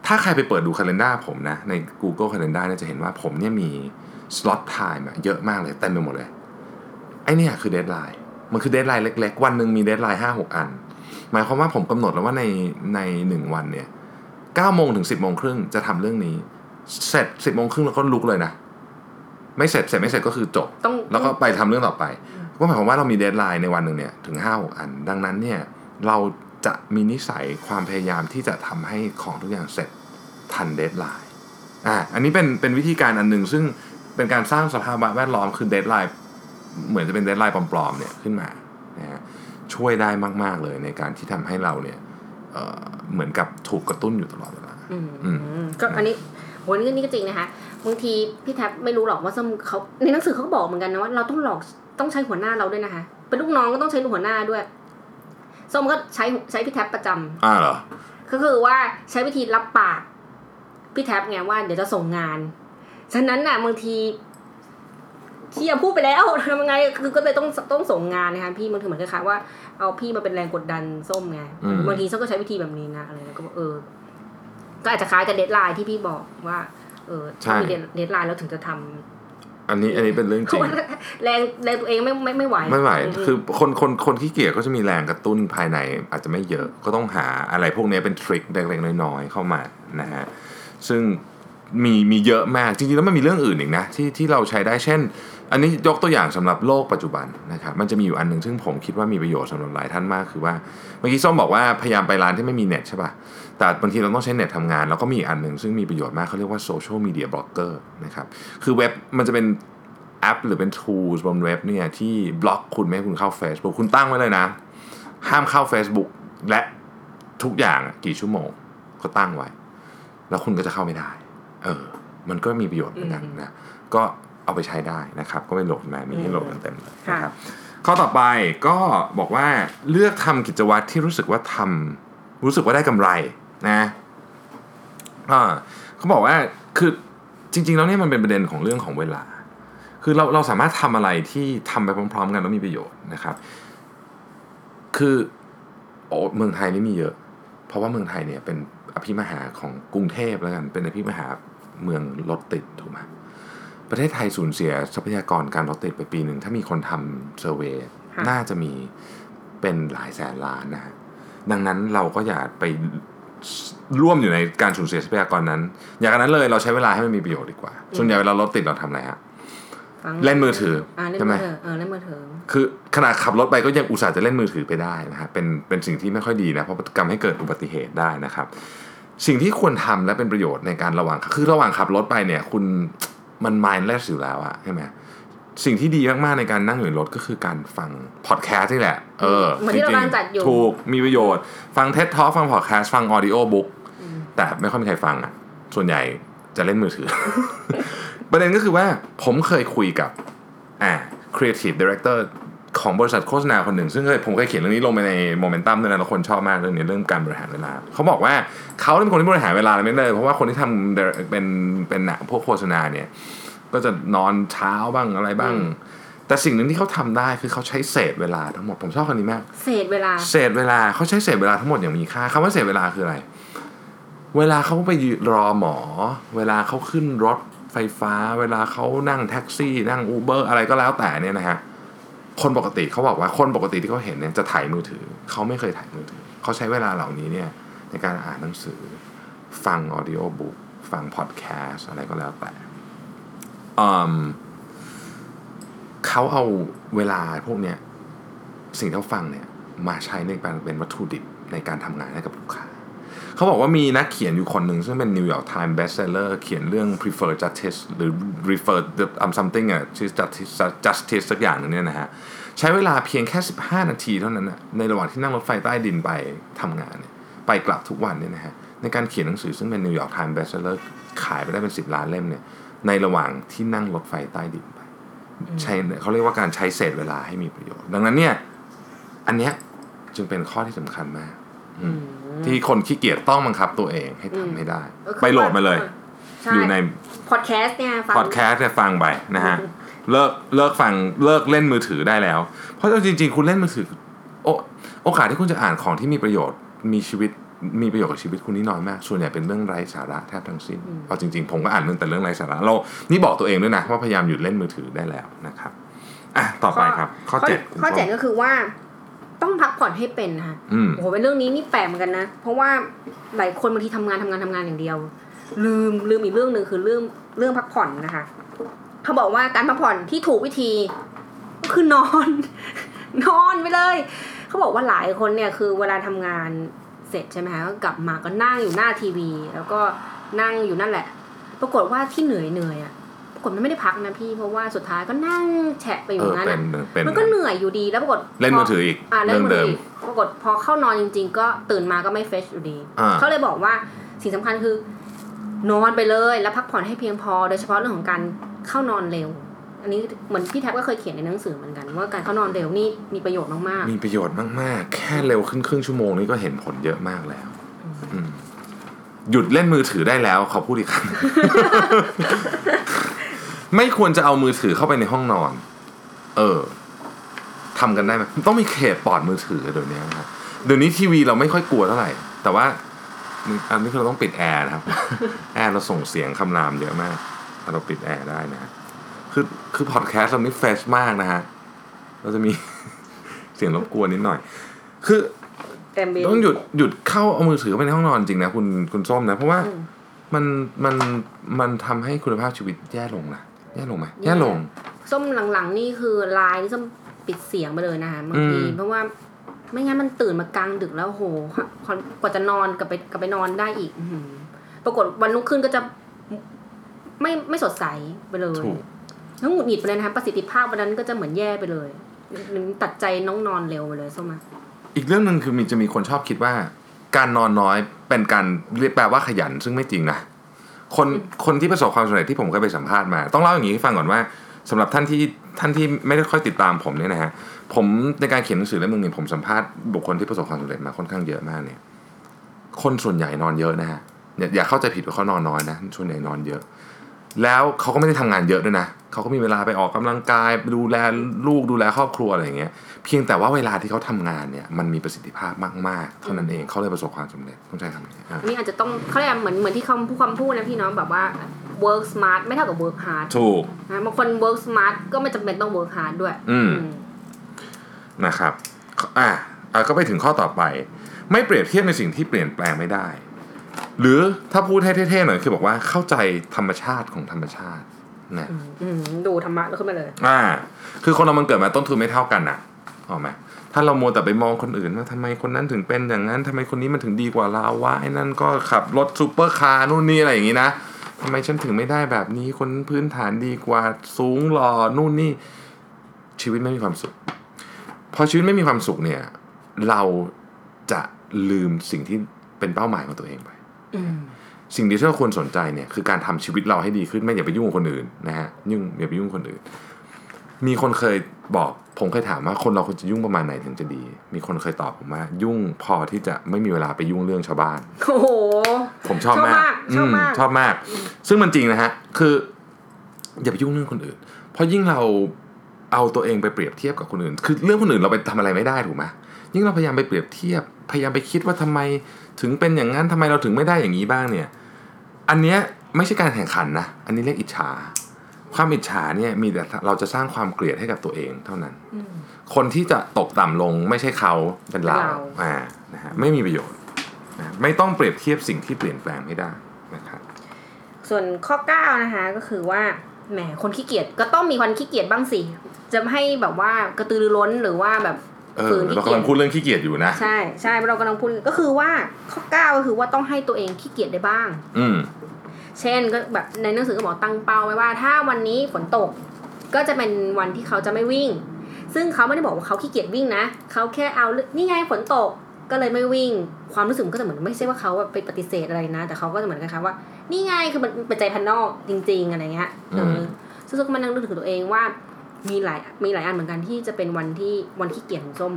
ถ้าใครไปเปิดดู calendar ผมนะใน Google Calendar เนี่ยจะเห็นว่าผมเนี่ยมี slot time อะเยอะมากเลยเต็มไปหมดเลยไอเนี่ยคือ deadline มันคือ deadline เล็ก ๆ วันหนึ่งมี deadline ห้าหกอัน หมายความว่าผมกำหนดแล้วว่าในในหนึ่งวันเนี่ยเก้าโมงถึงสิบโมงครึ่งจะทำเรื่องนี้ เสร็จสิบโมงครึ่งแล้วก็ลุกเลยนะ ไม่เสร็จเสร็จไม่เสร็จก็คือจบต้องแล้วก็ไปทำเรื่องต่อไป ก็หมายความว่าเรามี deadline ในวันหนึ่งเนี่ยถึงห้าหกอัน ดังนั้นเนี่ยเราจะมีนิสัยความพยายามที่จะทำให้ของทุกอย่างเสร็จทัน deadline อ่าอันนี้เป็นเป็นวิธีการอันหนึ่งซึ่งเป็นการสร้างสภาพแวดล้อมคือ deadline เหมือนจะเป็น deadline ปลอมๆเนี่ยขึ้นมานะฮะช่วยได้มาก ๆเลยในการที่ทำให้เราเนี่ยเอ่อเหมือนกับถูกกระตุ้นอยู่ตลอดเวลาอืมอืมอืมก็อันนี้โหนี่นี่ก็จริงนะคะบางทีพี่แท็บไม่รู้หรอกว่าส้มเขาในหนังสือเขาก็บอกเหมือนกันนะว่าเราต้องหลอก ต้องใช้หัวหน้าเราด้วยนะคะ เป็นลูกน้องก็ต้องใช้หัวหน้าด้วยส้มก็ใช้ใช้พี่แท็บประจำอ่าเหรอก็คือว่าใช้วิธีรับปากพี่แท็บไงว่าเดี๋ยวจะส่งงาน ฉะนั้นน่ะบางทีเนี่ยพูดไปแล้วทำยังไงคือก็เลยต้องต้องส่งงานนะคะพี่บางทีเหมือนคล้ายๆว่าเอาพี่มาเป็นแรงกดดันส้มไงอืมบางทีส้มก็ใช้วิธีแบบนี้นะอะไรแล้วก็บอกเออ ก็อาจจะคล้ายกับ deadline ที่พี่บอกว่า เออถ้ามี deadline แล้วถึงจะทำ อันนี้อันนี้เป็นเรื่องจริงแรงแรงตัวเองไม่ไม่ไม่ไหวไม่ไหวมคือคนคนคนขี้เกียจก็จะมีแรงกระตุ้นภายในอาจจะไม่เยอะก็ต้องหาอะไรพวกนี้เป็น trick เล็กๆน้อยๆเข้ามานะฮะซึ่งมีมีเยอะมากจริงๆแล้วมันมีเรื่องอื่นอีกนะที่ที่เราใช้ได้เช่น อันนี้ยกตัวอย่างสำหรับโลกปัจจุบันนะครับมันจะมีอยู่อันหนึ่งซึ่งผมคิดว่ามีประโยชน์สำหรับหลายท่านมากคือว่าเมื่อกี้ส้มบอกว่าพยายามไปร้านที่ไม่มีเน็ตใช่ป่ะ แต่บางทีเราต้องใช้เน็ตทำงาน แล้วก็มีอีกอันหนึ่งซึ่งมีประโยชน์มากเขาเรียกว่า social media blockerนะครับคือเว็บมันจะเป็นแอปหรือเป็น tools บนเว็บเนี่ยที่บล็อกคุณไม่ให้คุณเข้า Facebook คุณตั้งไว้เลยนะ ห้ามเข้า Facebook และทุกอย่างอะกี่ชั่วโมงก็ตั้งไว้ แล้วคุณก็จะเข้าไม่ได้ เออ มันก็มีประโยชน์เหมือนกันนะก็เอาไปใช้ได้นะครับ ก็ไปโหลดมามีให้โหลดกันเต็มเลยนะครับข้อต่อไปก็บอกว่าเลือกทำกิจวัตรที่รู้สึกว่าทำรู้สึกว่าได้กำไร นะอ่าเขาบอกว่าคือจริง ๆ แล้วเนี่ยมันเป็นประเด็นของเรื่องของเวลา คือเราเราสามารถทำอะไรที่ทำไปพร้อม ๆ กันแล้วมีประโยชน์นะครับ คือโอ้เมืองไทยนี่มีเยอะ เพราะว่าเมืองไทยเนี่ยเป็นอภิมหาของกรุงเทพแล้วกัน เป็นอภิมหาเมืองรถติดถูกไหมประเทศไทยสูญเสียทรัพยากรการรถติดไปปีหนึ่ง ถ้ามีคนทำเซอร์เวยค่ะน่าจะมีเป็นหลายแสนล้านนะฮะดังนั้นเราก็อย่าไป ร่วมอยู่ในการสูญเสียทรัพยากรนั้น อย่างนั้นเลยเราใช้เวลาให้มันมีประโยชน์ดีกว่า ส่วนใหญ่เวลารถติดเราทำอะไรฮะฟังเล่นมือถืออ่อ่าเล่นใช่ไหมมือถือเออเล่นมือถือคือขนาดขับรถไปก็ยังอุตส่าห์จะเล่นมือถือไปได้นะฮะเป็นเป็นสิ่งที่ไม่ค่อยดีนะเพราะกำให้เกิดอุบัติเหตุได้นะครับ สิ่งที่ควรทำและเป็นประโยชน์ในการระหว่างคือระหว่างขับรถไปเนี่ย คุณมัน mindless อยู่แล้วอะใช่ไหม สิ่งที่ดีมากๆในการนั่งอยู่ในรถก็คือการฟังพอดแคสต์นี่แหละ เออเหมือนที่เรากำลังจัดอยู่ ถูก มีประโยชน์ ฟัง TED Talk ฟังพอดแคสต์ฟัง audiobook แต่ไม่ค่อยมีใครฟังอะส่วนใหญ่จะเล่นมือถือ ประเด็นก็คือว่าผมเคยคุยกับอ่า creative director ของบริษัทโฆษณาคนหนึ่ง ซึ่งเคยผมเคยเขียนเรื่องนี้ลงไปในโมเมนตัมด้วยนะแล้วคนชอบมากเรื่องนี้เรื่องการบริหารเวลา เขาบอกว่าเขาเป็นคนที่บริหารเวลาไม่ได้เลยเพราะว่าคนที่ทำ direct- เป็นเป็นหนังพวกโฆษณาเนี่ย ก็จะนอนเช้าบ้างอะไรบ้าง แต่สิ่งหนึ่งที่เขาทำได้คือเขาใช้เศษเวลาทั้งหมดผมชอบคนนี้มาก เศษเวลา เศษเวลาเขาใช้เศษเวลาทั้งหมดอย่างมีค่าคำว่าเศษเวลาคืออะไร เวลาเขาไปยืนรอหมอ เวลาเขาขึ้นรถไฟฟ้า เวลาเขานั่งแท็กซี่ นั่งอูเบอร์อะไรก็แล้วแต่เนี่ยนะฮะคนปกติเขาบอกว่าคนปกติที่เขาเห็นเนี่ยจะถ่ายมือถือ เขาไม่เคยถ่ายมือถือ เขาใช้เวลาเหล่านี้เนี่ยในการอ่านหนังสือ ฟังออดิโอบุ๊กฟังพอดแคสต์อะไรก็แล้วแต่อืม เขาเอาเวลาพวกเนี้ยสิ่งที่เขาฟังเนี่ยมาใช้ในการเป็นวัตถุดิบในการทำงานให้กับลูกค้า เขาบอกว่ามีนักเขียนอยู่คนหนึ่งซึ่งเป็น New York Times bestseller เขียนเรื่อง prefer justice หรือ refer the um something อะชื่อ justice justice สักอย่างหนึงเนี่ยนะฮะ ใช้เวลาเพียงแค่ 15 นาทีเท่านั้นนะในระหว่างที่นั่งรถไฟใต้ดินไปทำงานเนี่ยไปกลับทุกวันเนี่ยนะฮะ ในการเขียนหนังสือซึ่งเป็น New York Times bestseller ขายไปได้เป็น 10 ล้านเล่มเนี่ย ในระหว่างที่นั่งรถไฟใต้ดินไป ใช้เขาเรียกว่าการใช้เศษเวลาให้มีประโยชน์ ดังนั้นเนี่ย อันเนี้ยจึงเป็นข้อที่สำคัญมากอืมที่คนขี้เกียจต้องบังคับตัวเองให้ทำให้ได้ก็คือไปโหลดมาเลยใช่อยู่ในพอดแคสต์เนี่ยฟังพอดแคสต์เนี่ยฟังไปนะฮะเลิกเลิกฟังเลิกเล่นมือถือได้แล้ว เพราะจริง ๆ คุณเล่นมือถือ โอโอกาสที่คุณจะอ่านของที่มีประโยชน์มีชีวิต มีประโยชน์กับชีวิตคุณนี่น้อยมาก ส่วนใหญ่เป็นเรื่องไร้สาระแทบทั้งสิ้นเอาจริง ๆ ผมก็อ่านเรื่องแต่เรื่องไร้สาระเรานี่บอกตัวเองด้วยนะว่าพยายามหยุดเล่นมือถือได้แล้วนะครับอะต่อไปครับ ข้อเจ็ดข้อเจ็ดก็คือว่า ต้องพักผ่อนให้เป็นนะคะอืมโอ้โหเป็นเรื่องนี้นี่แปลกเหมือนกันนะ เพราะว่าหลายคนบางทีทำงานทำงานทำงานอย่างเดียว ลืมลืมอีกเรื่องหนึ่งคือเรื่องเรื่องพักผ่อนนะคะ เขาบอกว่าการพักผ่อนที่ถูกวิธีก็คือนอน นอนไปเลย เขาบอกว่าหลายคนเนี่ยคือเวลาทำงาน เสร็จใช่ไหมคะก็กลับมาก็นั่งอยู่หน้าทีวี แล้วก็นั่งอยู่นั่นแหละ ปรากฏว่าที่เหนื่อยเหนื่อยอะปรากฏมันไม่ได้พักนะพี่เพราะว่าสุดท้ายก็นั่งแฉะไปอเอยู่องั้นเป็นอะเป็นมันก็เหนื่อยอยู่ดีแล้วปรากฏเล่นมือถืออีกอ่าเล่นเรื่องมือเดิถืมออีกปรากฏพอเข้านอนจริง ๆ ก็ตื่นมาก็ไม่เฟรชอยู่ดีอ่าเขาเลยบอกว่าสิ่งสำคัญคือนอนไปเลยแล้วพักผ่อนให้เพียงพอ โดยเฉพาะเรื่องของการเข้านอนเร็ว อันนี้เหมือนพี่แท็บก็เคยเขียนในหนังสือเหมือนกัน ว่าการเข้านอนเร็วนี่มีประโยชน์มากมีประโยชน์มากๆ แค่เร็วขึ้นครึ่งชั่วโมงนี่ก็เห็นผลเยอะมากแล้วอืมหยุดเล่นมือถือได้แล้วขอพูดอีกครั้งไม่ควรจะเอามือถือเข้าไปในห้องนอน เออทำกันได้ไหมต้องมีเขตปลอดมือถือเดี๋ยวนี้นะครับเดี๋ยวนี้ทีวีเราไม่ค่อยกลัวเท่าไหร่ แต่ว่าอันนี้คือเราต้องปิดแอร์นะครับ แอร์เราส่งเสียงคำรามเยอะมากแต่เราปิดแอร์ได้นะฮะ คือคือพอดแคสต์เรานี่ fresh มากนะฮะ เราจะมี เสียงรบกวนนิดหน่อย คือๆแต่เบนต้องหยุดหยุดเข้าเอามือถือเข้าไปในห้องนอนจริงนะคุณคุณส้มนะ เพราะว่าอืมมันมันมันทำให้คุณภาพชีวิตแย่ลงนะแย่ลงไหมแย่แย่ลง ส้มหลังๆ นี่คือไลน์นี่ส้มปิดเสียงไปเลยนะคะบางทีอืมเพราะว่าไม่งั้นมันตื่นมากลางดึกแล้วโหพอกว่าจะนอนกลับไปกลับไปนอนได้อีกอื้อหือปรากฏวันรุ่งขึ้นก็จะไม่ไม่สดใสไปเลย ถูกแล้วหงุดหงิดไปเลยนะคะประสิทธิภาพวันนั้นก็จะเหมือนแย่ไปเลยหรือตัดใจน้องนอนเร็วไปเลยส้มอะอีกเรื่องหนึ่งคือมีจะมีคนชอบคิดว่า การนอนน้อยเป็นการเรียกแปลว่าขยันซึ่งไม่จริงนะคนคนที่ประสบความสำเร็จที่ผมเคยไปสัมภาษณ์มา ต้องเล่าอย่างนี้ให้ฟังก่อนว่าสำหรับท่านที่ท่านที่ไม่ได้ค่อยติดตามผมเนี่ยนะฮะผมในการเขียนหนังสือเล่มหนึงเนี่ยผมสัมภาษณ์บุคคลที่ประสบความสำเร็จมาค่อนข้างเยอะมากเนี่ยคนส่วนใหญ่นอนเยอะนะฮะอย่าอย่าเข้าใจผิดว่าเขานอนน้อยนะส่วนใหญ่นอนเยอะ แล้วเขาก็ไม่ได้ทำงานเยอะด้วยนะเขาก็มีเวลาไปออกกำลังกายดูแลลูกดูแลครอบครัวอะไรอย่างเงี้ยเพียงแต่ว่าเวลาที่เขาทำงานเนี่ยมันมีประสิทธิภาพมากๆ เท่านั้นเองเขาเลยประสบความสำเร็จต้องใช้คำนี้อะอันนี้อาจจะต้องเขาเรียกเหมือนเหมือนที่คำพูดคำพูดนะพี่น้องแบบว่า work smart ไม่เท่ากับ work hard ถูกนะบางคน work smart ก็ไม่จำเป็นต้อง work hard ด้วย อืมอืมนะครับอะอะก็ไปถึงข้อต่อไป ไม่เปรียบเทียบในสิ่งที่เปลี่ยนแปลงไม่ได้ หรือถ้าพูดให้เท่ๆหน่อยคือบอกว่าเข้าใจธรรมชาติของธรรมชาตินะอืมดูธรรมะแล้วขึ้นมาเลย อ่า คือคนเรามันเกิดมาต้นทุนไม่เท่ากันอะออกไหมถ้าเรามัวแต่ไปมองคนอื่นว่าทำไมคนนั้นถึงเป็นอย่างนั้นทำไมคนนี้มันถึงดีกว่าเราวะไอ้นั่นก็ขับรถซูเปอร์คาร์นู่นนี่อะไรอย่างงี้นะทำไมฉันถึงไม่ได้แบบนี้คนพื้นฐานดีกว่าสูงหล่อนู่นนี่ ชีวิตไม่มีความสุข พอชีวิตไม่มีความสุขเนี่ย เราจะลืมสิ่งที่เป็นเป้าหมายของตัวเองไปอืม สิ่งที่เราควรสนใจเนี่ยคือการทำชีวิตเราให้ดีขึ้นไม่อย่าไปยุ่งกับคนอื่นนะฮะยุ่งอย่าไปยุ่งกับคนอื่น มีคนเคยบอกผมเคยถามว่าคนเราควรจะยุ่งประมาณไหนถึงจะดี มีคนเคยตอบผมว่า ยุ่งพอที่จะไม่มีเวลาไปยุ่งเรื่องชาวบ้านโอ้โหผมชอบมากชอบมากมชอบมาก ซึ่งมันจริงนะฮะคือ อย่าไปยุ่งเรื่องคนอื่น เพราะยิ่งเราเอาตัวเองไปเปรียบเทียบกับคนอื่น คือเรื่องคนอื่นเราไปทำอะไรไม่ได้ถูกไหม ยิ่งเราพยายามไปเปรียบเทียบ พยายามไปคิดว่าทำไมถึงเป็นอย่างนั้นทำไมเราถึงไม่ได้อย่างนี้บ้างเนี่ย อันเนี้ยไม่ใช่การแข่งขันนะ อันนี้เรียกอิจฉา ความอิจฉาเนี่ยมีแต่เราจะสร้างความเกลียดให้กับตัวเองเท่านั้นอืมคนที่จะตกต่ำลงไม่ใช่เขาเป็นเราเราอ่านะฮะไม่มีประโยชน์นะไม่ต้องเปรียบเทียบสิ่งที่เปลี่ยนแปลงไม่ได้นะครับส่วนข้อ 9 นะคะก็คือว่าแหมคนขี้เกียจก็ต้องมีวันขี้เกียจบ้างสิ จะให้แบบว่ากระตือรือร้นหรือว่าแบบเอ ฝือนขี้เราเกียกำลัจงพูดเรื่องขี้เกียจอยู่นะ ใช่ใช่เรากำลังพูดก็คือว่าข้อเก้าก็คือว่าต้องให้ตัวเองขี้เกียจได้บ้าง อืมเช่นก็แบบในหนังสือก็บอกตั้งเป้าไว้ว่า ถ้าวันนี้ฝนตก ก็จะเป็นวันที่เขาจะไม่วิ่ง ซึ่งเขาไม่ได้บอกว่าเขาขี้เกียจวิ่งนะเขาแค่เอาเรื่องนี่ไงฝนตกก็เลยไม่วิ่งความรู้สึกมันก็จะเหมือนไม่ใช่ว่าเขาแบบไปปฏิเสธอะไรนะ แต่เขาก็จะเหมือนกันค่ะว่า นี่ไงคือมันเป็นใจพันนอกจริง ๆ อะไรเงี้ยเออซึ่งก็มานั่งนึกถึงตัวเองว่า มีหลายมีหลายอันเหมือนกันที่จะเป็นวันที่วันขี้เกียจของส้ม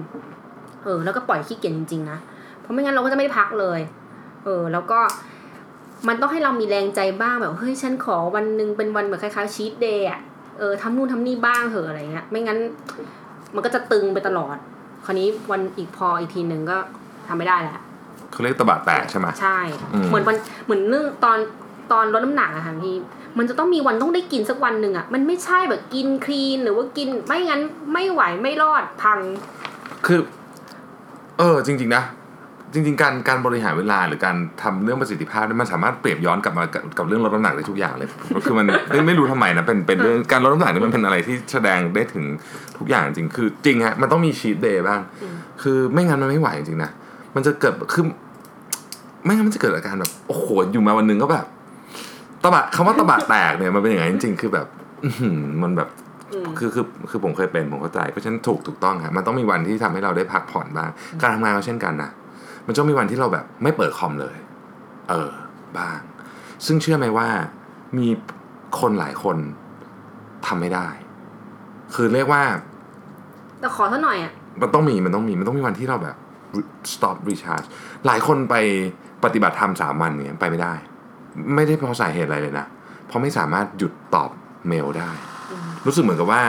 เออ แล้วก็ปล่อยขี้เกียจจริงๆนะ เพราะไม่งั้นเราก็จะไม่ได้พักเลย เออ แล้วก็มันต้องให้เรามีแรงใจบ้างแบบเฮ้ยฉันขอวันหนึ่งเป็นวันแบบคล้ายๆชีตเดย์อะเออทำนู่นทำนี่บ้างเหอะอะไรเงี้ย ไม่งั้น มันก็จะตึงไปตลอด คราวนี้วันอีกพออีกทีหนึ่งก็ทำไม่ได้แหละเขาเรียกตะบะแตกใช่ไหมใช่อืมเหมือนวันเหมือนเรื่องตอนตอนลดน้ำหนักอะค่ะพี่ มันจะต้องมีวันต้องได้กินสักวันหนึ่งอะมันไม่ใช่แบบกินคลีนหรือว่ากินไม่งั้นไม่ไหวไม่รอดพัง คือ เออ จริง ๆ นะ จริง ๆ การการบริหารเวลาหรือการทำเรื่องประสิทธิภาพเนี่ยมันสามารถเปรียบย้อนกลับมากับกับเรื่องลดน้ำหนักได้ทุกอย่างเลย คือมันไม่ไม่รู้ทำไมนะเป็นเป็นเรื่องการลดน้ำหนักนี่มันเป็นอะไรที่แสดงได้ถึงทุกอย่างจริง คือ จริงฮะมันต้องมีชีตเดย์บ้างอืมคือไม่งั้นมันไม่ไหวจริงๆนะมันจะเกิดคือไม่งั้นมันจะเกิดอาการแบบโอ้โหอยู่มาวันหนึ่งก็แบบ ตะบะคำว่าตะบะแตกเนี่ยมันเป็นอย่างนั้นจริงๆคือแบบอื้อหือมันแบบอืมคือคือคือผมเคยเป็นผมเข้าใจเพราะฉะนั้นถูกถูกต้องครับมันต้องมีวันที่ทำให้เราได้พักผ่อนบ้าง การทำงานก็เช่นกันนะมันต้องมีวันที่เราแบบไม่เปิดคอมเลย เออบ้าง ซึ่งเชื่อไหมว่ามีคนหลายคนทำไม่ได้ คือเรียกว่า แต่ขอเท่าหน่อยอะมันต้องมีมันต้องมีมันต้องมีวันที่เราแบบ stop recharge หลายคนไปปฏิบัติธรรมสามวันเนี่ยไปไม่ได้ ไม่ได้เพราะสาเหตุอะไรเลยนะ เพราะไม่สามารถหยุดตอบเมลได้อืมรู้สึกเหมือนกับว่า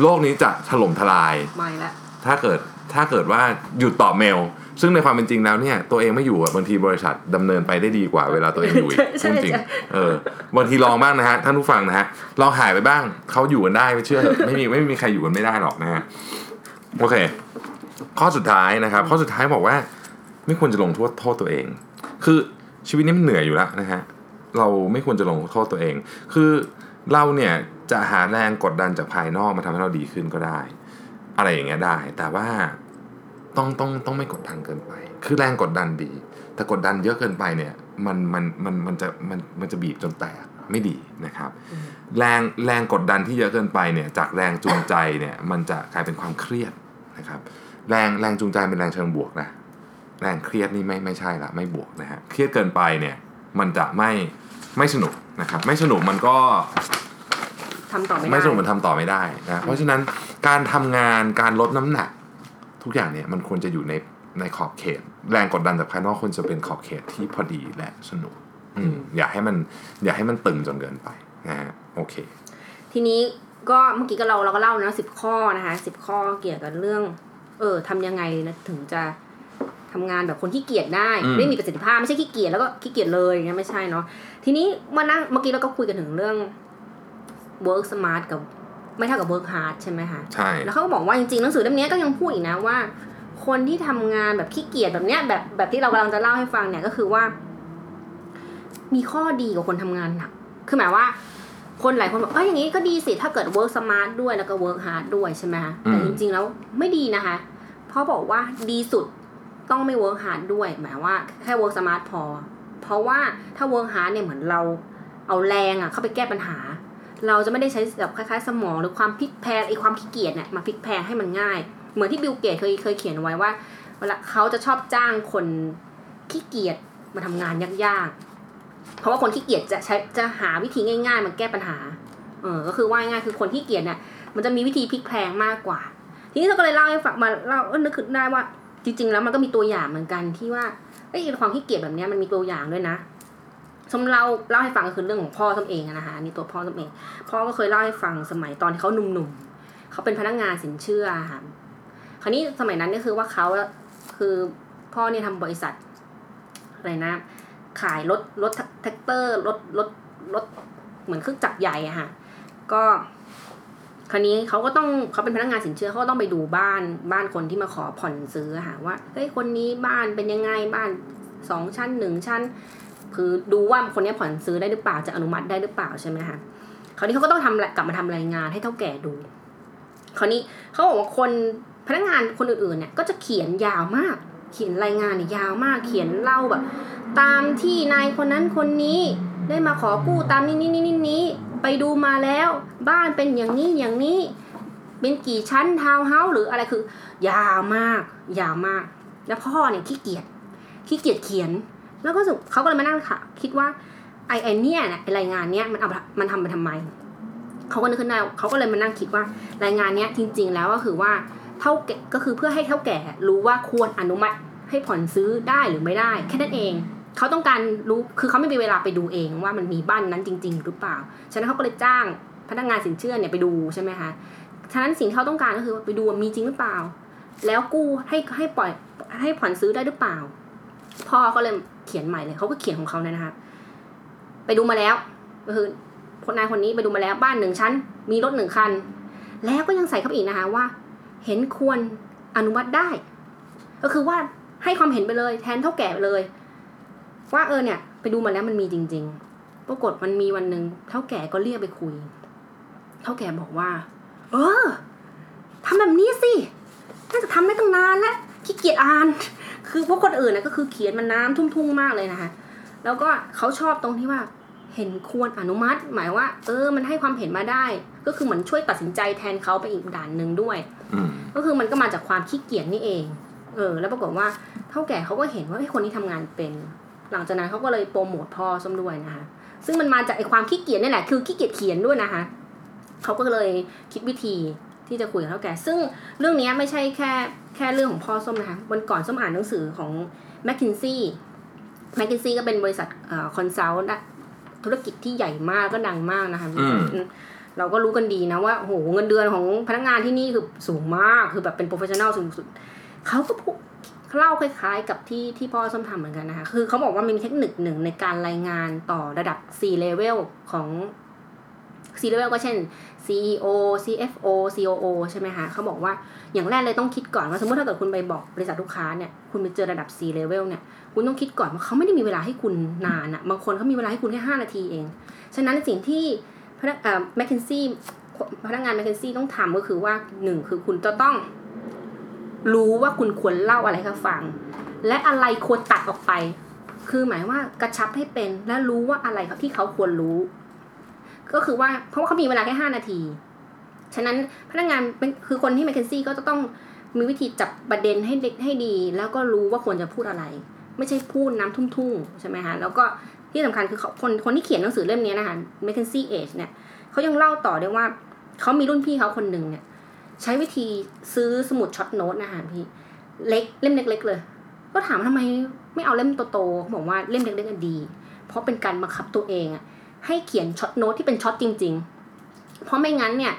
โลกนี้จะถล่มทลายไม่ละถ้าเกิดถ้าเกิดว่าหยุดตอบเมล ซึ่งในความเป็นจริงแล้วเนี่ยตัวเองไม่อยู่อะบางทีบริษัทดำเนินไปได้ดีกว่าเวลาตัวเองอยู่อีกใช่จริงใช่ๆเออบางทีลองบ้างนะฮะท่านผู้ฟังนะฮะลองหายไปบ้างเขาอยู่กันได้ไม่เชื่อเถอะไม่มีไม่มีใครอยู่กันไม่ได้หรอกนะฮะโอเค ข้อสุดท้ายนะครับ ข้อสุดท้ายบอกว่า ไม่ควรจะลงโทษโทษตัวเอง คือชีวิตนี้มันเหนื่อยอยู่แล้วนะฮะ เราไม่ควรจะลงโทษตัวเอง คือเราเนี่ยจะหาแรงกดดันจากภายนอกมาทำให้เราดีขึ้นก็ได้ อะไรอย่างเงี้ยได้ แต่ว่าต้องต้องต้องไม่กดดันเกินไป คือแรงกดดันดี แต่กดดันเยอะเกินไปเนี่ยมันมันมันมันจะมันมันจะบีบจนแตกไม่ดีนะครับ แรงแรงกดดันที่เยอะเกินไปเนี่ยจากแรงจูงใจเนี่ยมันจะกลายเป็นความเครียดนะครับ แรงแรงจูงใจเป็นแรงเชิงบวกนะแรงเครียดนี่ไม่ไม่ใช่ละไม่บวกนะฮะเครียดเกินไปเนี่ยมันจะไม่ ไม่สนุกนะครับไม่สนุกมันก็ทำต่อไม่ได้ไม่สนุกมันทำต่อไม่ได้นะเพราะฉะนั้นการทำงานการลดน้ำหนัก ทุกอย่างเนี่ยมันควรจะอยู่ในในขอบเขต แรงกดดันจากภายนอกควรจะเป็นขอบเขตที่พอดีและสนุกอืมอย่าให้มันอย่าให้มันตึงจนเกินไปนะฮะโอเค ทีนี้ก็เมื่อกี้ก็เราเราก็เล่านะสิบข้อนะคะสิบข้อเกี่ยวกับเรื่อง เออทำยังไงนะถึงจะ ทำงานแบบคนขี้เกียจได้อืมไม่มีประสิทธิภาพไม่ใช่ขี้เกียจแล้วก็ขี้เกียจเลยอย่างเงี้ยไม่ใช่เนาะทีนี้มานั่งเมื่อกี้เราก็คุยกันถึงเรื่อง work smart กับไม่เท่ากับ work hard ใช่ไหมคะใช่แล้วเขาก็บอกว่าจริงๆหนังสือเล่มนี้ก็ยังพูดอีกนะว่า คนที่ทำงานแบบขี้เกียจแบบเนี้ยแบบแบบที่เรากำลังจะเล่าให้ฟังเนี่ยก็คือว่า มีข้อดีกว่าคนทำงานหนักคือหมายว่าคนหลายคนบอกเอ้ยอย่างนี้ก็ดีสิ ถ้าเกิด work smart ด้วยแล้วก็ work hard ด้วยใช่ไหมคะแต่จริงๆแล้วไม่ดีนะคะ เพราะบอกว่าดีสุด ต้องไม่ work hard ด้วย หมายว่าแค่ work smart พอ เพราะว่าถ้า work hard เนี่ยเหมือนเราเอาแรงอะเข้าไปแก้ปัญหา เราจะไม่ได้ใช้แบบคล้ายๆ สมองหรือความพลิกแพลงไอความขี้เกียจเนี่ยมาพลิกแพลงให้มันง่าย เหมือนที่บิลเกตส์เคยเคยเขียนไว้ว่าเวลาเขาจะชอบจ้างคนขี้เกียจมาทำงานยากๆ เพราะว่าคนขี้เกียจจะใช้จะหาวิธีง่าย ๆ มาแก้ปัญหา เออ ก็คือว่าง่ายคือคนขี้เกียจเนี่ยมันจะมีวิธีพลิกแพลงมากกว่า ทีนี้เราก็เลยเล่าให้ฟังมาเล่าเออนึกขึ้นได้ว่า จริง ๆ แล้วมันก็มีตัวอย่างเหมือนกันที่ว่าไอ้ความขี้เกียจแบบนี้มันมีตัวอย่างด้วยนะสมเราเล่าให้ฟังก็คือเรื่องของพ่อตนเองนะคะนี่ตัวพ่อตนเอง พ่อก็เคยเล่าให้ฟังสมัยตอนที่เขาหนุ่มๆเขาเป็นพนักงานสินเชื่อค่ะคราวนี้สมัยนั้นเนี่ยคือว่าเขาคือพ่อเนี่ยทำบริษัทอะไรนะ ขายรถรถแทรกเตอร์รถรถรถเหมือนเครื่องจักรใหญ่อะค่ะก็ คราวนี้เขาก็ต้องเขาเป็นพนักงานสินเชื่อเขาก็ต้องไปดูบ้านบ้านคนที่มาขอผ่อนซื้อค่ะว่าเฮ้ยคนนี้บ้านเป็นยังไงบ้านสองชั้นหนึ่งชั้น คือดูว่าคนนี้ผ่อนซื้อได้หรือเปล่าจะอนุมัติได้หรือเปล่าใช่ไหมคะคราวนี้เขาก็ต้องทำกลับมาทำรายงานให้เท่าแก่ดู คราวนี้เขาบอกว่าคนพนักงานคนอื่นๆเนี่ยก็จะเขียนยาวมาก เขียนรายงานเนี่ยยาวมากเขียนเล่าแบบ ตามที่นายคนนั้นคนนี้ได้มาขอกู้ตามนี้นี้นี้นี้ ไปดูมาแล้ว บ้านเป็นอย่างนี้อย่างนี้ เป็นกี่ชั้นทาวน์เฮาส์หรืออะไรคือยาวมากยาวมาก แล้วพ่อเนี่ยขี้เกียจขี้เกียจเขียน แล้วก็สุเขาก็เลยมานั่งค่ะ คิดว่าไอไอเนี่ยนะไอรายงานเนี้ยมันเอามันทำไปทำไมเขาก็นึกขึ้นได้เขาก็เลยมานั่งคิดว่ารายงานเนี้ยจริง ๆ แล้วก็คือว่าเท่าแก่ก็คือเพื่อให้เท่าแก่รู้ว่าควรอนุมัติให้ผ่อนซื้อได้หรือไม่ได้ แค่นั้นเอง เขาต้องการรู้คือเขาไม่มีเวลาไปดูเองว่ามันมีบ้านนั้นจริง ๆ หรือเปล่า ฉะนั้นเขาก็เลยจ้างพนักงานสินเชื่อเนี่ยไปดูใช่ไหมคะฉะนั้นสิ่งที่เขาต้องการก็คือไปดูว่ามีจริงหรือเปล่า แล้วกู้ให้ให้ปล่อยให้ผ่อนซื้อได้หรือเปล่า พ่อก็เลยเขียนใหม่เลยเขาก็เขียนของเขาเนี่ยนะคะไปดูมาแล้วก็คือคนนายคนนี้ไปดูมาแล้วบ้านหนึ่งชั้น มีรถหนึ่งคัน แล้วก็ยังใส่เข้าไปอีกนะคะว่า เห็นควรอนุมัติได้ ก็คือว่าให้ความเห็นไปเลย แทนเท่าแก่ไปเลย ว่าเออเนี่ย ไปดูมาแล้วมันมีจริง ๆ ปรากฏมันมีวันหนึ่งเท่าแก่ก็เรียกไปคุยเท่าแก่บอกว่า เออทำแบบนี้สิน่าจะทำได้ตั้งนานแล้วขี้เกียจอ่าน คือพวกคนอื่นนะก็คือเขียนมันน้ำทุ่งๆมากเลยนะคะ แล้วก็เขาชอบตรงที่ว่าเห็นควรอนุมัติ หมายว่า เออ มันให้ความเห็นมาได้ ก็คือเหมือนช่วยตัดสินใจแทนเขาไปอีกด่านหนึ่งด้วยอืมก็คือมันก็มาจากความขี้เกียจนี่เอง เออ แล้วปรากฏว่าเท่าแก่เขาก็เห็นว่าไอ้คนนี้ทำงานเป็น หลังจากนั้นเขาก็เลยโปรโมทพ่อส้มด้วยนะคะ ซึ่งมันมาจากไอ้ความขี้เกียจนี่แหละ คือขี้เกียจเขียนด้วยนะคะเขาก็เลยคิดวิธีที่จะคุยกับเถ้าแก่ ซึ่งเรื่องนี้ไม่ใช่แค่แค่เรื่องของพ่อส้มนะคะ วันก่อนส้มอ่านหนังสือของ m c k คินซี่แมคคินซี่ก็เป็นบริษัท consult ธุรกิจที่ใหญ่มากก็ดังมากนะคะอืมเราก็รู้กันดีนะว่าโอ้โหเงินเดือนของพนักงานที่นี่คือสูงมากคือแบบเป็น professional สูงสุดเขาก็พูด เล่าคล้ายๆ กับที่ที่พ่อส้มทำเหมือนกันนะคะ คือเขาบอกว่ามันมีเทคนิคหนึ่งในการรายงานต่อระดับ C level ของ C level ก็เช่น CEO CFO COO ใช่ไหมคะเขาบอกว่าอย่างแรกเลยต้องคิดก่อนว่าสมมติถ้าเกิดคุณไปบอกบริษัทลูกค้าเนี่ยคุณไปเจอระดับ C level เนี่ยคุณต้องคิดก่อนว่าเขาไม่ได้มีเวลาให้คุณนานอะบางคนเขามีเวลาให้คุณแค่5นาทีเอง ฉะนั้นสิ่งที่พนักแมคเคนซี่พนักงานแมคเคนซี่ต้องทำก็คือว่าหนึ่งคือคุณจะต้อง รู้ว่าคุณควรเล่าอะไรให้เขาฟัง และอะไรควรตัดออกไป คือหมายว่ากระชับให้เป็นและรู้ว่าอะไรครับที่เขาควรรู้ ก็คือว่าเพราะว่าเขามีเวลาแค่ห้านาที ฉะนั้นพนักงานเป็นคือคนที่แมคเคนซี่ก็จะต้องมีวิธีจับประเด็นให้เด็กให้ดี แล้วก็รู้ว่าควรจะพูดอะไร ไม่ใช่พูดน้ำทุ่งๆใช่ไหมคะแล้วก็ที่สำคัญคือเขาคนคนที่เขียนหนังสือเล่มนี้นะคะ Mackenzie Age เนี่ยเขายังเล่าต่อด้วยว่าเขามีรุ่นพี่เขาคนหนึ่งเนี่ย ใช้วิธีซื้อสมุดช็อตโน้ตนะคะพี่ เล็กเล่มเล็ก ๆ เลย ก็ถามว่าทำไมไม่เอาเล่มโตๆเขาบอกว่าเล่มเล็กๆอะดี เพราะเป็นการบังคับตัวเองอะให้เขียน short note ที่เป็น short จริง ๆ เพราะไม่งั้นเนี่ย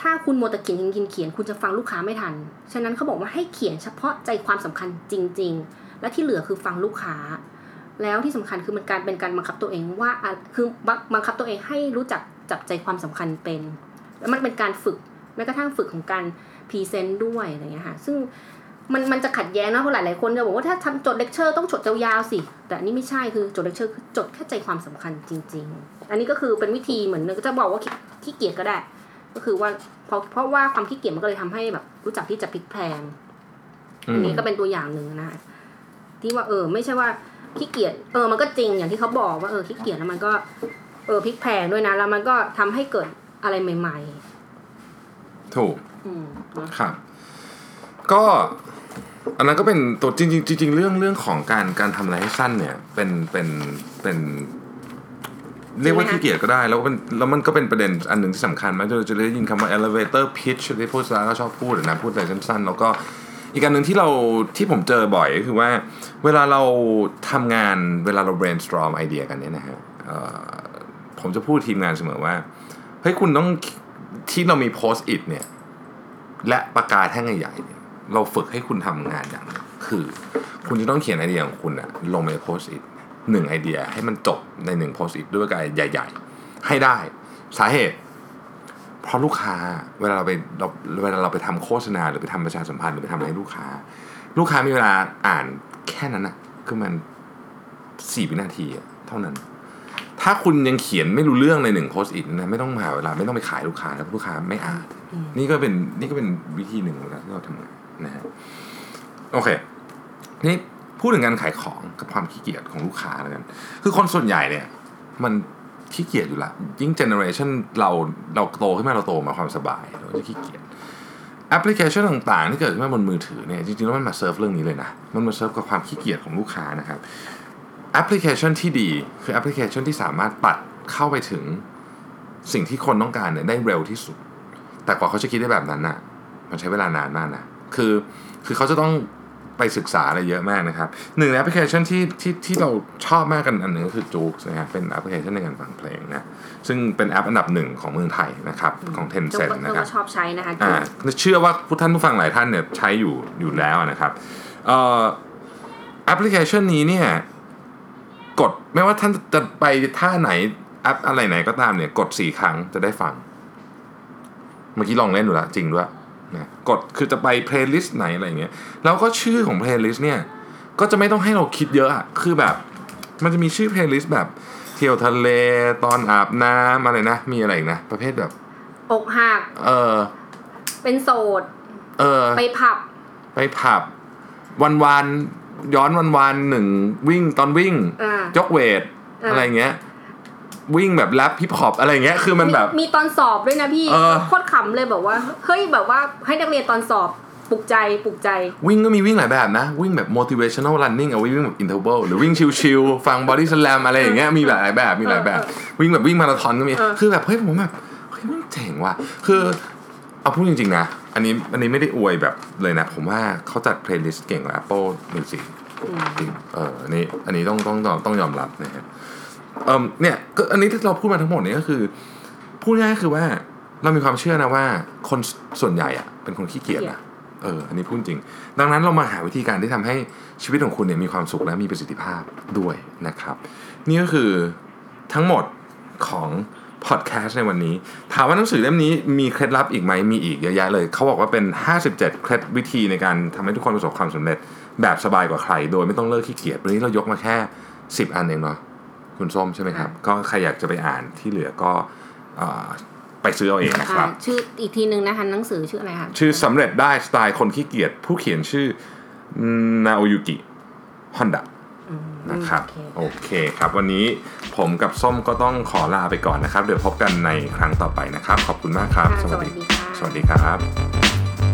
ถ้าคุณมัวแต่เขียนกินเขียน คุณจะฟังลูกค้าไม่ทัน ฉะนั้นเขาบอกว่าให้เขียนเฉพาะใจความสำคัญจริง ๆ และที่เหลือคือฟังลูกค้า แล้วที่สำคัญคือมันการเป็นการบังคับตัวเองว่าคือบังคับตัวเองให้รู้จักจับใจความสำคัญเป็น แล้วมันเป็นการฝึก แม้กระทั่งฝึกของการ present ด้วยอะไรเงี้ยค่ะซึ่งมันมันจะขัดแย้งนะเพราะหลายๆคนจะบอกว่าถ้าทำจดเลคเชอร์ต้องจดยาวๆสิ แต่อันนี้ไม่ใช่คือจดเลคเชอร์คือจดแค่ใจความสำคัญจริง ๆ อันนี้ก็คือเป็นวิธีเหมือนจะบอกว่าขี้ขี้เกียจก็ได้ ก็คือว่าเพราะเพราะว่าความขี้เกียจมันก็เลยทำให้แบบ รู้จักที่จะพลิกแพลงอันนี้ก็เป็นตัวอย่างหนึ่งนะที่ว่าเออ ไม่ใช่ว่าขี้เกียจเออมันก็จริงอย่างที่เขาบอกว่าเออขี้เกียจแล้วมันก็เออพลิกแพลงด้วยนะแล้วมันก็ทำให้เกิดอะไรใหม่ ถูกๆอืมเนอะครับก็อันนั้นก็เป็นตัวจริงๆจริงๆเรื่องเรื่องของการการทำอะไรให้สั้นเนี่ย เป็นเป็นเป็นเรียกว่าขี้เกียจก็ได้ แล้วเป็นแล้วมันก็เป็นประเด็นอันหนึ่งที่สำคัญมากเราจะได้ยินคำว่า elevator pitch ที่พูดซะก็ชอบพูดนะพูดอะไรสั้นๆ แล้วก็อีกอันหนึ่งที่เราที่ผมเจอบ่อยก็คือว่า เวลาเราทำงานเวลาเรา brainstorm ไอเดียกันเนี่ยนะฮะเอ่อผมจะพูดทีมงานเสมอว่าเฮ้ยคุณต้อง ที่เรามี post it เนี่ย และปากกาแท่งใหญ่ๆเนี่ยเราฝึกให้คุณทำงานอย่างคือ คุณจะต้องเขียนไอเดียของคุณอะลงในโพสต์อิทหนึ่งไอเดียให้มันจบในหนึ่งโพสต์อิทด้วยกายใหญ่ ๆ ให้ได้สาเหตุ เพราะลูกค้าเวลาเราไปเราเวลาเราไปทำโฆษณาหรือไปทำประชาสัมพันธ์หรือไปทำอะไรให้ลูกค้า ลูกค้ามีเวลาอ่านแค่นั้นอะคือมันสี่วินาทีอะเท่านั้น ถถ้าคุณยังเขียนไม่รู้เรื่องในหนึ่ง Post-it นะไม่ต้องมาเวลาไม่ต้องไปขายลูกค้าแล้วลูกค้าไม่อ่าน นี่ก็เป็นนี่ก็เป็นวิธีหนึ่งนะที่เราทำงานนะฮะโอเค นี่พูดถึงการขายของกับความขี้เกียจของลูกค้าแล้วกันคือคนส่วนใหญ่เนี่ย มันขี้เกียจอยู่ละยิ่ง generation เราเราโตขึ้นมาเราโตมาความสบายเราจะขี้เกียจแอปพลิเคชันต่างๆ ที่เกิดขึ้นมาบนมือถือเนี่ยจริงๆแล้วมันมาเซิร์ฟเรื่องนี้เลยนะมันมาเซิร์ฟกับความขี้เกียจของลูกค้านะครับ แอปพลิเคชันที่ดีคือแอปพลิเคชันที่สามารถปัดเข้าไปถึงสิ่งที่คนต้องการเนี่ยได้เร็วที่สุด แต่กว่าเขาจะคิดได้แบบนั้นน่ะ มันใช้เวลานานมากนะ คือ คือเขาจะต้องไปศึกษาอะไรเยอะมากนะครับ หนึ่งในแอปพลิเคชันที่ที่ที่เราชอบมากกันอันหนึงก็คือ JOOX นะครับเป็นแอปพลิเคชันในการฟังเพลงนะ ซึ่งเป็นแอปอันดับหนึ่งของเมืองไทยนะครับ ของเจ้า Tencent ก็นะครับก็ชอบใช้นะคะอ่าเชื่อว่าผู้ท่านผู้ฟังหลายท่านเนี่ยใช้อยู่อยู่แล้วนะครับ เอ่อแอปพลิเคชันนี้เนี่ย กดไม่ว่าท่านจะไปท่าไหนแอปอะไรไหนก็ตามเนี่ย กดสี่ครั้งจะได้ฟัง เมื่อกี้ลองเล่นดูแล้วจริงด้วยนะกดคือจะไป playlist ไหนอะไรอย่างเงี้ยแล้วก็ชื่อของ playlist เนี่ย ก็จะไม่ต้องให้เราคิดเยอะอะคือแบบ มันจะมีชื่อ playlist แบบ เที่ยวทะเลตอนอาบน้ำอะไรนะ มีอะไรอีกนะ ประเภทแบบอกหักเออ เป็นโสด เออ ไปผับ ไปผับ วันวันๆ ย้อนวันวันๆหนึ่งวิ่งตอนวิ่งอ่ายกเวทอ่าอะไรเงี้ย วิ่งแบบแรปฮิปฮอปอะไรเงี้ยคือมันแบบมีตอนสอบด้วยนะพี่เออโคตรขำเลยแบบว่าเฮ้ยแบบว่าให้นักเรียนตอนสอบปลุกใจปลุกใจ วิ่งก็มีวิ่งหลายแบบนะ วิ่งแบบ motivational running เอาไว้วิ่งแบบ interval หรือวิ่งชิลๆฟัง body slam อะไรอย่างเงี้ยมีหลายแบบมีหลายแบบเออวิ่งแบบวิ่งมาราธอนก็มีเออคือแบบเฮ้ยผมแบบเฮ้ยมันเจ๋งว่ะคือเอาพูดจริงๆนะ อันนี้อันนี้ไม่ได้อวยแบบเลยนะ ผมว่าเขาจัด playlist เก่งกว่า Apple Music จริงเอออันนี้อันนี้ต้องต้องต้องต้องยอมรับนะฮะเออเนี่ยก็อันนี้ที่เราพูดมาทั้งหมดนี้ก็คือ พูดง่ายๆคือว่าเรามีความเชื่อนะว่าคนส่วนใหญ่อะเป็นคนขี้เกียจนะเอออันนี้พูดจริง ดังนั้นเรามาหาวิธีการที่ทำให้ชีวิตของคุณเนี่ยมีความสุขและมีประสิทธิภาพด้วยนะครับ นี่ก็คือทั้งหมดของ พอดแคสต์ในวันนี้ ถามว่าหนังสือเล่มนี้มีเคล็ดลับอีกไหมมีอีกเยอะแยะเลยเขาบอกว่าเป็น 57 เคล็ดวิธีในการทำให้ทุกคนประสบความสำเร็จแบบสบายกว่าใคร โดยไม่ต้องเลิกขี้เกียจวันนี้เรายกมาแค่ 10 อันเองเนาะคุณส้มใช่ไหมครับ ก็ใครอยากจะไปอ่านที่เหลือก็เอ่อไปซื้อเอาเองนะครับอ่าชื่ออีกทีหนึ่งนะคะหนังสือชื่ออะไรคะชื่อสำเร็จได้สไตล์คนขี้เกียจผู้เขียนชื่อนาโอยุกิฮอนดะอืม นะครับโอเคโอเคครับ วันนี้ผมกับส้มก็ต้องขอลาไปก่อนนะครับ เดี๋ยวพบกันในครั้งต่อไปนะครับ ขอบคุณมากครับค่ะสวัสดีค่ะสวัสดีครับ